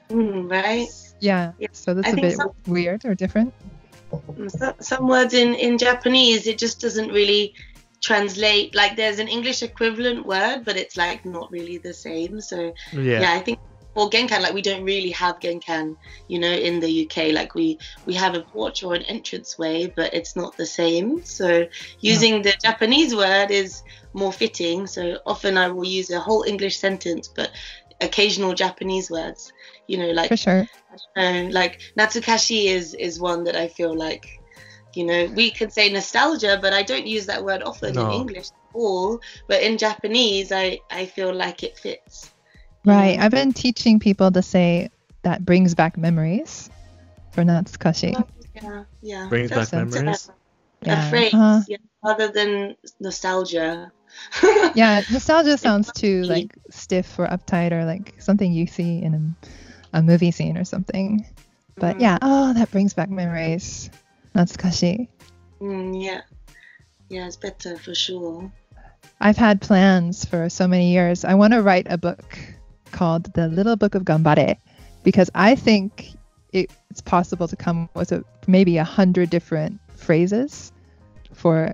Mm, right. Yeah. Yeah, So that's I a bit some- weird or different. So, some words in in Japanese, it just doesn't really translate. Like there's an English equivalent word, but it's like not really the same. So Yeah. yeah, I think or genkan like we don't really have genkan you know in the uk like we we have a porch or an entrance way but it's not the same so using the japanese word is more fitting so often i will use a whole english sentence but occasional japanese words you know like For sure. um, like natsukashi is is one that i feel like you know we could say nostalgia but i don't use that word often No. in english at all but in japanese i i feel like it fits Right. Yeah. I've been teaching people to say that brings back memories for Natsukashi. Yeah, yeah. Brings back That's- memories. A Yeah, phrase, uh-huh. yeah, rather than nostalgia. [LAUGHS] Yeah, nostalgia sounds too like stiff or uptight or like something you see in a, a movie scene or something. But Mm. yeah, oh, that brings back memories. Natsukashi. Mm, yeah. Yeah, it's better for sure. I've had plans for so many years. I want to write a book called The Little Book of Gambare because I think it, it's possible to come with a, maybe a hundred different phrases for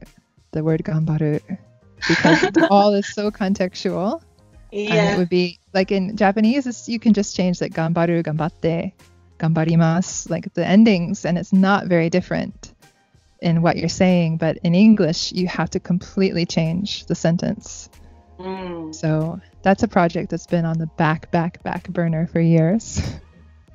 the word gambaru because [LAUGHS] all is so contextual. And it would be like in Japanese, it's, you can just change like gambaru, gambatte, gambarimasu, like the endings, and it's not very different in what you're saying. But in English, you have to completely change the sentence. Mm, So that's a project that's been on the back, back, back burner for years.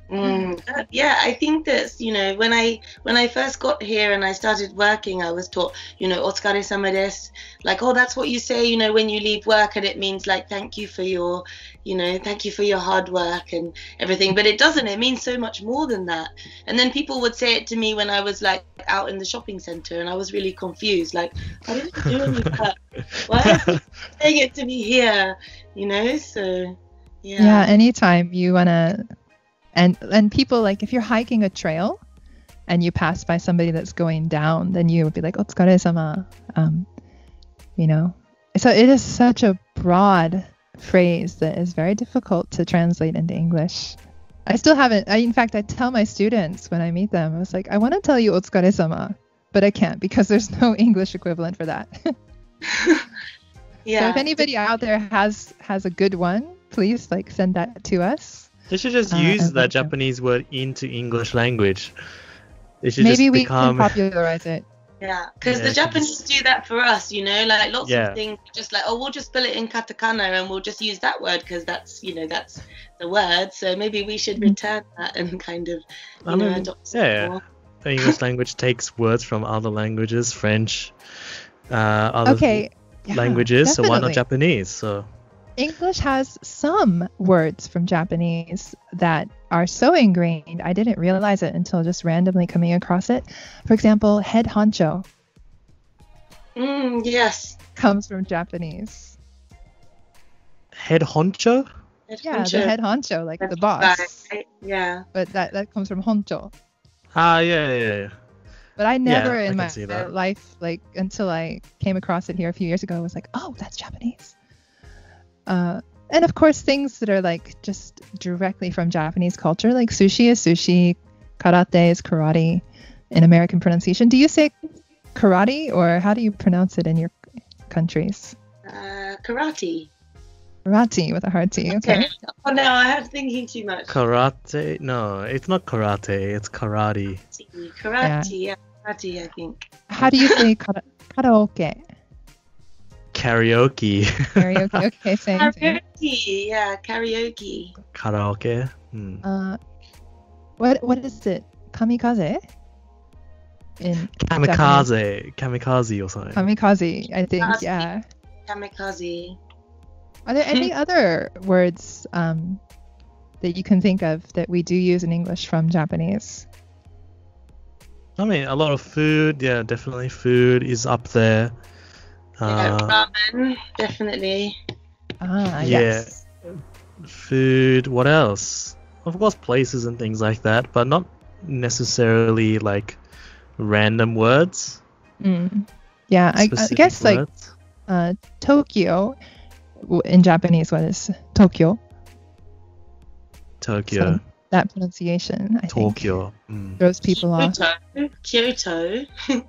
mm. Uh, Yeah, I think that you know when I when I first got here and I started working, I was taught you know otsukare sama desu, like oh that's what you say you know when you leave work and it means like thank you for your you know thank you for your hard work and everything, but it doesn't. It means so much more than that. And then people would say it to me when I was like out in the shopping center and I was really confused, like I didn't do any work. Why are you [LAUGHS] saying it to me here? You know, so yeah. Yeah, anytime you wanna, and and people like if you're hiking a trail, and you pass by somebody that's going down, then you would be like "otsukare sama," um, you know. So it is such a broad phrase that is very difficult to translate into English. I still haven't. I, in fact, I tell my students when I meet them, I was like, I want to tell you "otsukare sama," but I can't because there's no [LAUGHS] English equivalent for that. yeah. [LAUGHS] [LAUGHS] So if anybody out there has has a good one, please like send that to us. They should just Uh, use I'd that. Japanese word into English language. It should Maybe just we become can popularize it. Yeah, because Yeah, the Japanese just- do that for us, you know, like lots Yeah. of things, just like, oh, we'll just spell it in katakana and we'll just use that word because that's, you know, that's the word. So maybe we should Mhm. return that and kind of, you I know, mean, adopt yeah. more. the English language takes words from other languages, French, uh, other Okay. yeah, languages. So why not. Japanese? So English has some words from Japanese that are so ingrained. I didn't realize it until just randomly coming across it. For example, head honcho Mm, yes. comes from Japanese. head honcho. Head Yeah, honcho. the head honcho, like the boss. right. Yeah. But that, that comes from honcho. Ah, yeah, yeah, yeah. But I never I in can my life, like until I came across it here a few years ago, was like, oh, that's Japanese. Uh, and of course, things that are like just directly from Japanese culture, like sushi is sushi, karate is karate in American pronunciation. Do you say karate or how do you pronounce it in your countries? Uh, karate. Karate with a hard T. Okay. Oh no, I was thinking too much. Karate? No, it's not karate. It's karate. Karate, yeah. Karate, I think. How do you say kara- karaoke? Karaoke. Karaoke. [LAUGHS] Okay, same. same. Karaoke, yeah, karaoke. Karaoke. Hmm. Uh, what what is it? Kamikaze? In Kamikaze. Kamikaze or something. kamikaze, I think. Kamikaze. Yeah. Kamikaze. Are there any [LAUGHS] other words um, that you can think of that we do use in English from Japanese? I mean, a lot of food. Yeah, definitely food is up there. Yeah, Uh, ramen, definitely. Ah, Yeah. yes. food. What else? Of course, places and things like that, but not necessarily like random words. Mm. Yeah, I, I specific guess like uh, Tokyo in Japanese, what is Tokyo? Tokyo, so That pronunciation, I think, Tokyo. Mm. throws people off. Kyoto. Kyoto. [LAUGHS]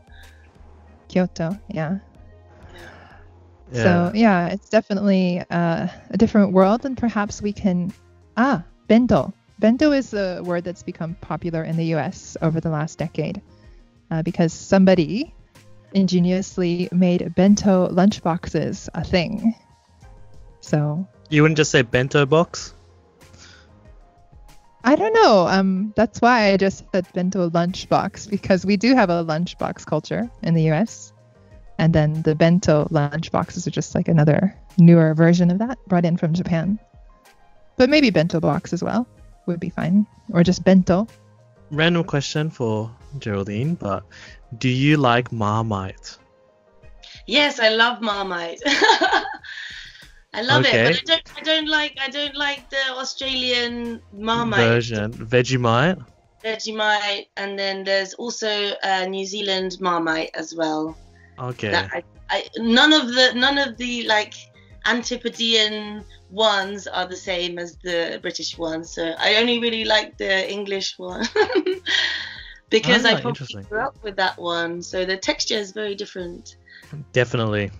Kyoto, yeah. Yeah. So yeah, it's definitely uh, a different world, and perhaps we can. Ah, bento. Bento is a word that's become popular in the U.S. over the last decade, uh, because somebody ingeniously made bento lunchboxes a thing. So you wouldn't just say bento box? I don't know. Um, that's why I just said bento lunchbox because we do have a lunchbox culture in the U.S. And then the bento lunch boxes are just like another newer version of that brought in from Japan. But maybe bento box as well would be fine, or just bento. Random question for Geraldine, but do you like Marmite? Yes, I love Marmite. [LAUGHS] I love Okay. it, but I don't. I don't like. I don't like the Australian Marmite version. Vegemite. Vegemite, and then there's also uh, New Zealand Marmite as well. Okay. That I, I, none of the none of the like Antipodean ones are the same as the British ones. So I only really like the English one [LAUGHS] because Ah, I probably grew up with that one. So the texture is very different. Definitely.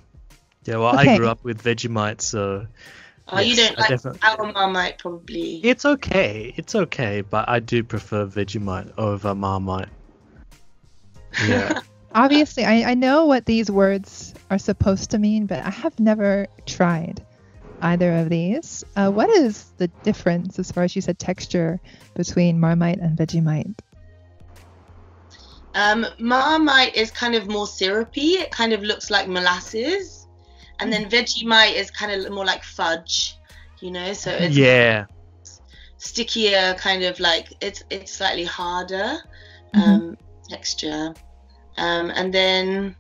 Yeah, well, Okay. I grew up with Vegemite, so Oh, you Yes, don't I like definitely- our Marmite probably. it's okay. It's okay, but I do prefer Vegemite over Marmite. Yeah. [LAUGHS] Obviously, I, I know what these words are supposed to mean, but I have never tried either of these. Uh, what is the difference, as far as you said, texture between Marmite and Vegemite? Um, Marmite is kind of more syrupy. It kind of looks like molasses, and then Vegemite is kind of more like fudge. You know, so it's yeah. stickier, kind of like it's it's slightly harder Mhm. um, texture, um, and then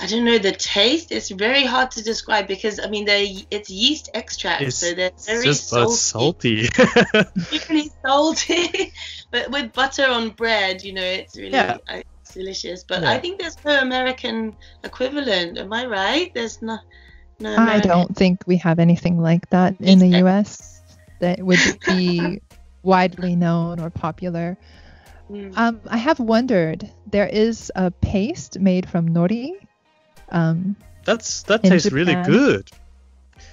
I don't know the taste. It's very hard to describe because I mean they it's yeast extract, It's, so they're very just salty, salty. [LAUGHS] [LAUGHS] really salty. [LAUGHS] but with butter on bread, you know, it's really Yeah. uh, it's delicious. But Yeah. I think there's no American equivalent. Am I right? There's no. No I don't think we have anything like that in the US that would be widely known or popular. Mm. Um, I have wondered, there is a paste made from nori. Um, That's that In tastes really good.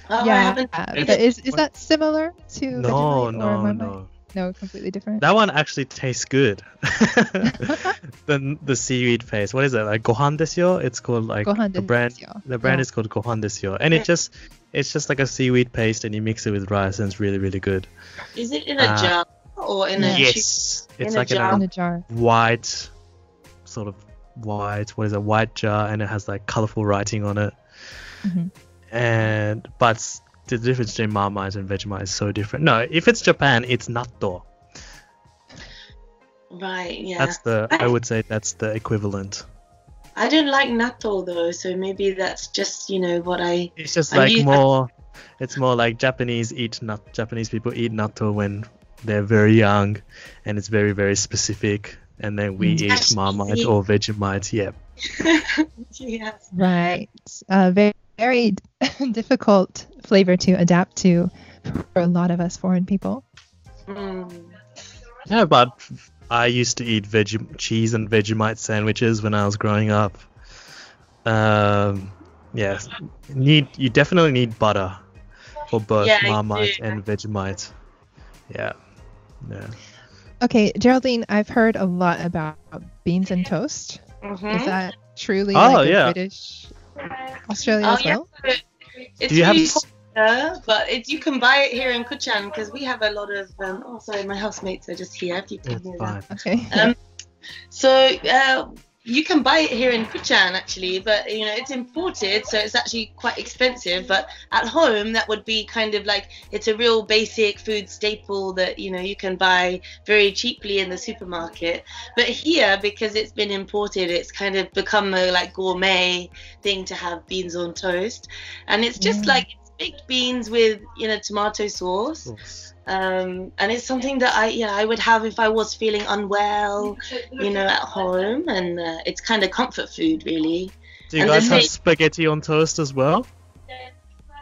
Oh, yeah, haven't. but is, is that similar to No, Vegemite no, no. No, completely different. That one actually tastes good. [LAUGHS] [LAUGHS] the the seaweed paste. What is it? Like gohan desyo? It's called like Gohan the brand. desyo. The brand Yeah. is called gohan desyo, and it just it's just like a seaweed paste, and you mix it with rice, and it's really really good. Is it in a Uh, jar or in a Yeah. tube? Yes, in it's a like jar. in in a a jar. white, sort of white. What is it? White jar, and it has like colorful writing on it. Mhm. And but the difference between Marmite and Vegemite is so different. No, if it's Japan, it's natto. Right, yeah. That's the I would say that's the equivalent. I don't like natto though, so maybe that's just you know what I. It's just And like you- more. It's more like Japanese eat nut. Japanese people eat natto when they're very young, and it's very very specific. And then we Mm. eat Marmite see- or Vegemite. Yeah. [LAUGHS] yes. Right. Uh, very, very [LAUGHS] difficult flavor to adapt to for a lot of us foreign people. Mm. Yeah, but I used to eat veg cheese and Vegemite sandwiches when I was growing up. Um, yeah, need you definitely need butter for both Yeah, Marmite and Vegemite. Yeah, yeah. Okay, Geraldine, I've heard a lot about beans and toast. Mhm. Is that truly Oh, like a yeah. British Australia Oh as yeah. well? so It's Do you have really s- popular, but it, you can buy it here in Kutchan because we have a lot of. Um, oh, sorry, my housemates are just here. If you can hear that. Okay. Um, so uh, you can buy it here in Kutchan actually, but you know it's imported, so it's actually quite expensive. But at home, that would be kind of like it's a real basic food staple that you know you can buy very cheaply in the supermarket. But here, because it's been imported, it's kind of become a like gourmet thing to have beans on toast, and it's just Mm. like baked beans with you know tomato sauce um, and it's something that I yeah I would have if I was feeling unwell, you know, at home, and uh, it's kind of comfort food really. Do you And guys have spaghetti on toast as well?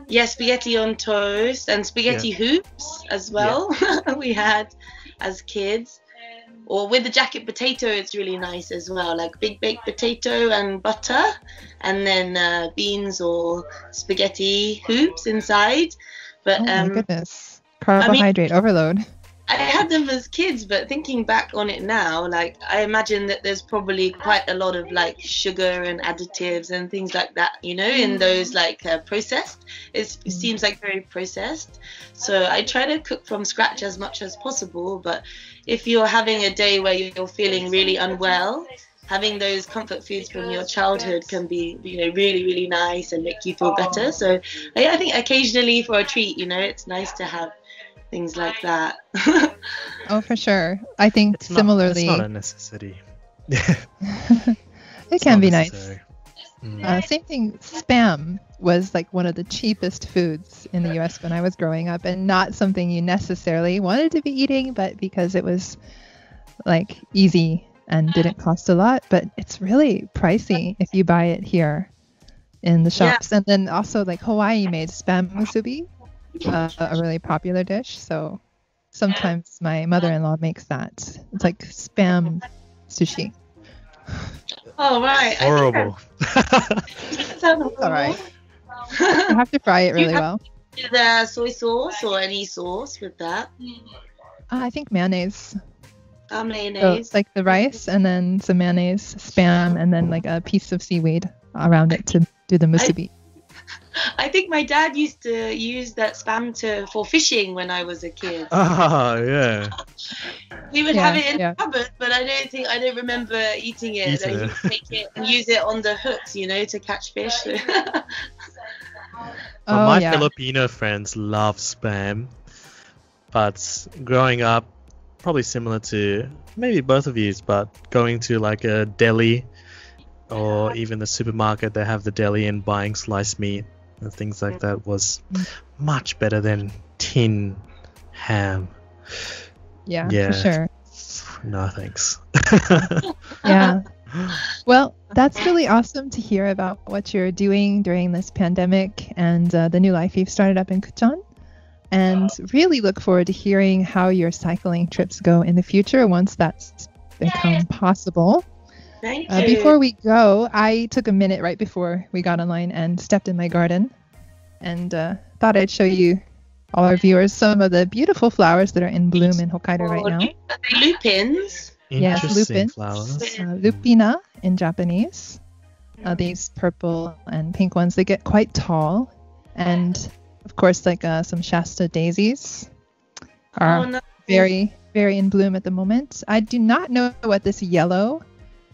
Yeah, spaghetti on toast and spaghetti hoops as well. [LAUGHS] we had as kids, or with the jacket potato, it's really nice as well, like big baked potato and butter, and then uh, beans or spaghetti hoops inside. But oh um, my goodness. Carbohydrate overload. I had them as kids, but thinking back on it now, like I imagine that there's probably quite a lot of like sugar and additives and things like that, you know, in those like uh, processed. It's, it seems like very processed. So I try to cook from scratch as much as possible. But if you're having a day where you're feeling really unwell, having those comfort foods from your childhood can be, you know, really, really nice and make you feel better. So I, I think occasionally for a treat, you know, it's nice to have things like that. [LAUGHS] Oh, for sure. I think It's not, similarly, it's not a necessity. [LAUGHS] it It's can not be nice. Mm. Uh, same thing, spam was like one of the cheapest foods in the US when I was growing up, and not something you necessarily wanted to be eating, but because it was like easy and didn't cost a lot. But it's really pricey if you buy it here in the Yeah. shops. And then also, like Hawaii made spam musubi, uh, a really popular dish. So sometimes my mother in law makes that. It's like spam sushi. Oh right. I think Horrible. that [LAUGHS] sounds horrible. all right. You have to fry it You really have- well. Is there soy sauce or any sauce with that? Uh, I think mayonnaise. Uh, So mayonnaise. it's like the rice and then some mayonnaise, spam, and then like a piece of seaweed around it to do the musubi. [LAUGHS] I think my dad used to use that spam to for fishing when I was a kid. [LAUGHS] Ah, yeah. We would Yeah, have it in yeah. the cupboard, but I don't think I don't remember eating it. Eating Like, it. you take it and use it on the hooks, you know, to catch fish. [LAUGHS] Oh my yeah. Filipino friends love spam. But growing up, probably similar to maybe both of yous, but going to like a deli or even the supermarket, they have the deli and buying sliced meat and things like that was Mm. much better than tin ham. yeah, yeah. for sure. No thanks. [LAUGHS] Yeah. Well, that's really awesome to hear about what you're doing during this pandemic and uh, the new life you've started up in Kutchan. And really look forward to hearing how your cycling trips go in the future once that's become possible. Thank Uh, before we go, I took a minute right before we got online and stepped in my garden and uh, thought I'd show you, all our viewers, some of the beautiful flowers that are in bloom in Hokkaido right now. Are they lupins? Yes, Interesting lupin. flowers. Uh, lupina in Japanese. Uh, these purple and pink ones, they get quite tall. And of course, like uh, some Shasta daisies are Oh, no. very, very in bloom at the moment. I do not know what this yellow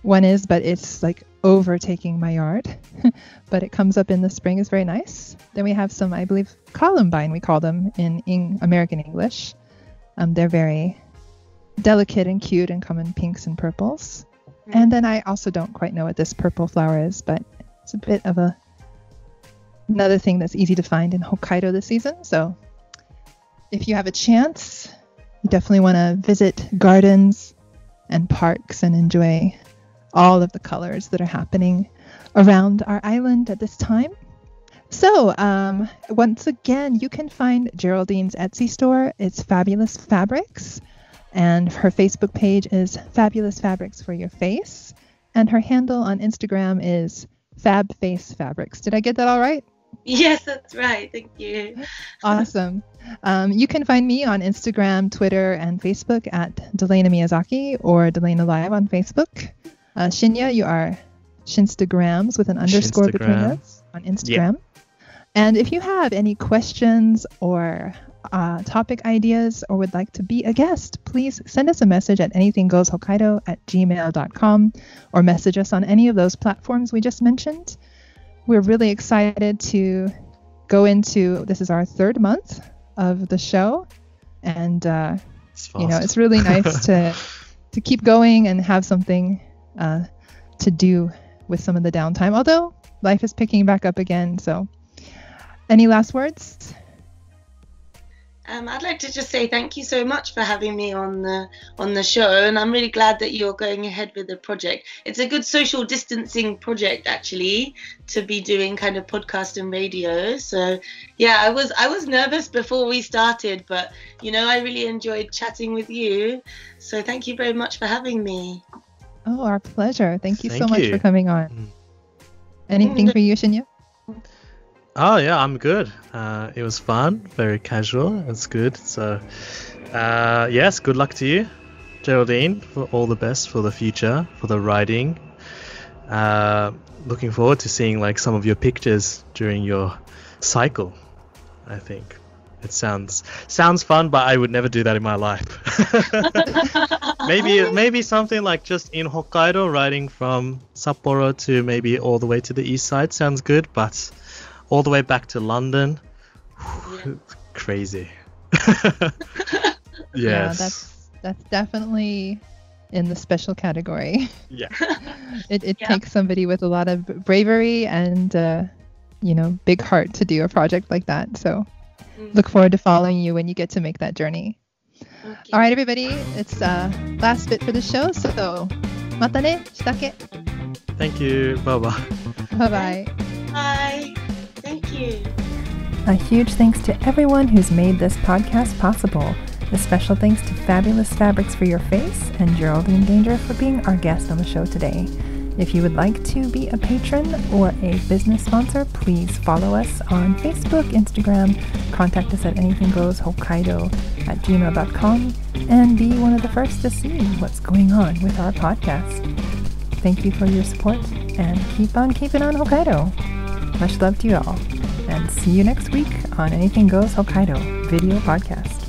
one is, but it's like overtaking my yard. [LAUGHS] but it comes up in the spring, is very nice. Then we have some, I believe, columbine, we call them in, in American English. Um, they're very delicate and cute and come in pinks and purples. And then I also don't quite know what this purple flower is, but it's a bit of a another thing that's easy to find in Hokkaido this season. So if you have a chance, you definitely want to visit gardens and parks and enjoy all of the colors that are happening around our island at this time. So, um, once again, you can find Geraldine's Etsy store. It's Fabulous Fabrics, and her Facebook page is Fabulous Fabrics for Your Face, and her handle on Instagram is Fab Face Fabrics. Did I get that all right? Yes, that's right. Thank you. Awesome. Um, you can find me on Instagram, Twitter, and Facebook at Delana Miyazaki or Delana Live on Facebook. Uh, Shinya, you are Shinstagrams with an underscore between us on Instagram. And if you have any questions or uh, topic ideas or would like to be a guest, please send us a message at anythinggoeshokkaido at gmail.com or message us on any of those platforms we just mentioned. We're really excited to go into this is our third month of the show and uh, you know it's really [LAUGHS] nice to to keep going and have something uh, to do with some of the downtime although life is picking back up again so. Any last words Um, I'd like to just say thank you so much for having me on the on the show, and I'm really glad that you're going ahead with the project. It's a good social distancing project, actually, to be doing kind of podcast and radio. So, yeah, I was I was nervous before we started, but you know, I really enjoyed chatting with you. So, thank you very much for having me. oh our pleasure thank you so Thank much you. for coming on Mm. anything for you shinya Oh yeah, I'm good. Uh, it was fun, very casual. It's good. So, uh, yes, good luck to you, Geraldine. For all the best for the future, for the riding. Uh, looking forward to seeing like some of your pictures during your cycle. I think it sounds sounds fun, but I would never do that in my life. [LAUGHS] maybe maybe something like just in Hokkaido, riding from Sapporo to maybe all the way to the east side sounds good, but all the way back to London. Yeah. Crazy. [LAUGHS] yes. Yeah, that's that's definitely in the special category. Yeah. [LAUGHS] it it yeah. takes somebody with a lot of bravery and uh, you know big heart to do a project like that. So mm-hmm. look forward to following you when you get to make that journey. Okay. All right, everybody, it's uh, last bit for the show. So. Thank you. Bye bye. Bye bye. Bye. Thank you. A huge thanks to everyone who's made this podcast possible. A special thanks to Fabulous Fabrics for your face and Geraldine Danger for being our guest on the show today. If you would like to be a patron or a business sponsor, please follow us on Facebook, Instagram, contact us at anythinggoeshokkaido at gmail.com, and be one of the first to see what's going on with our podcast. Thank you for your support and keep on keeping on Hokkaido. Much love to you all, and see you next week on Anything Goes Hokkaido video podcast.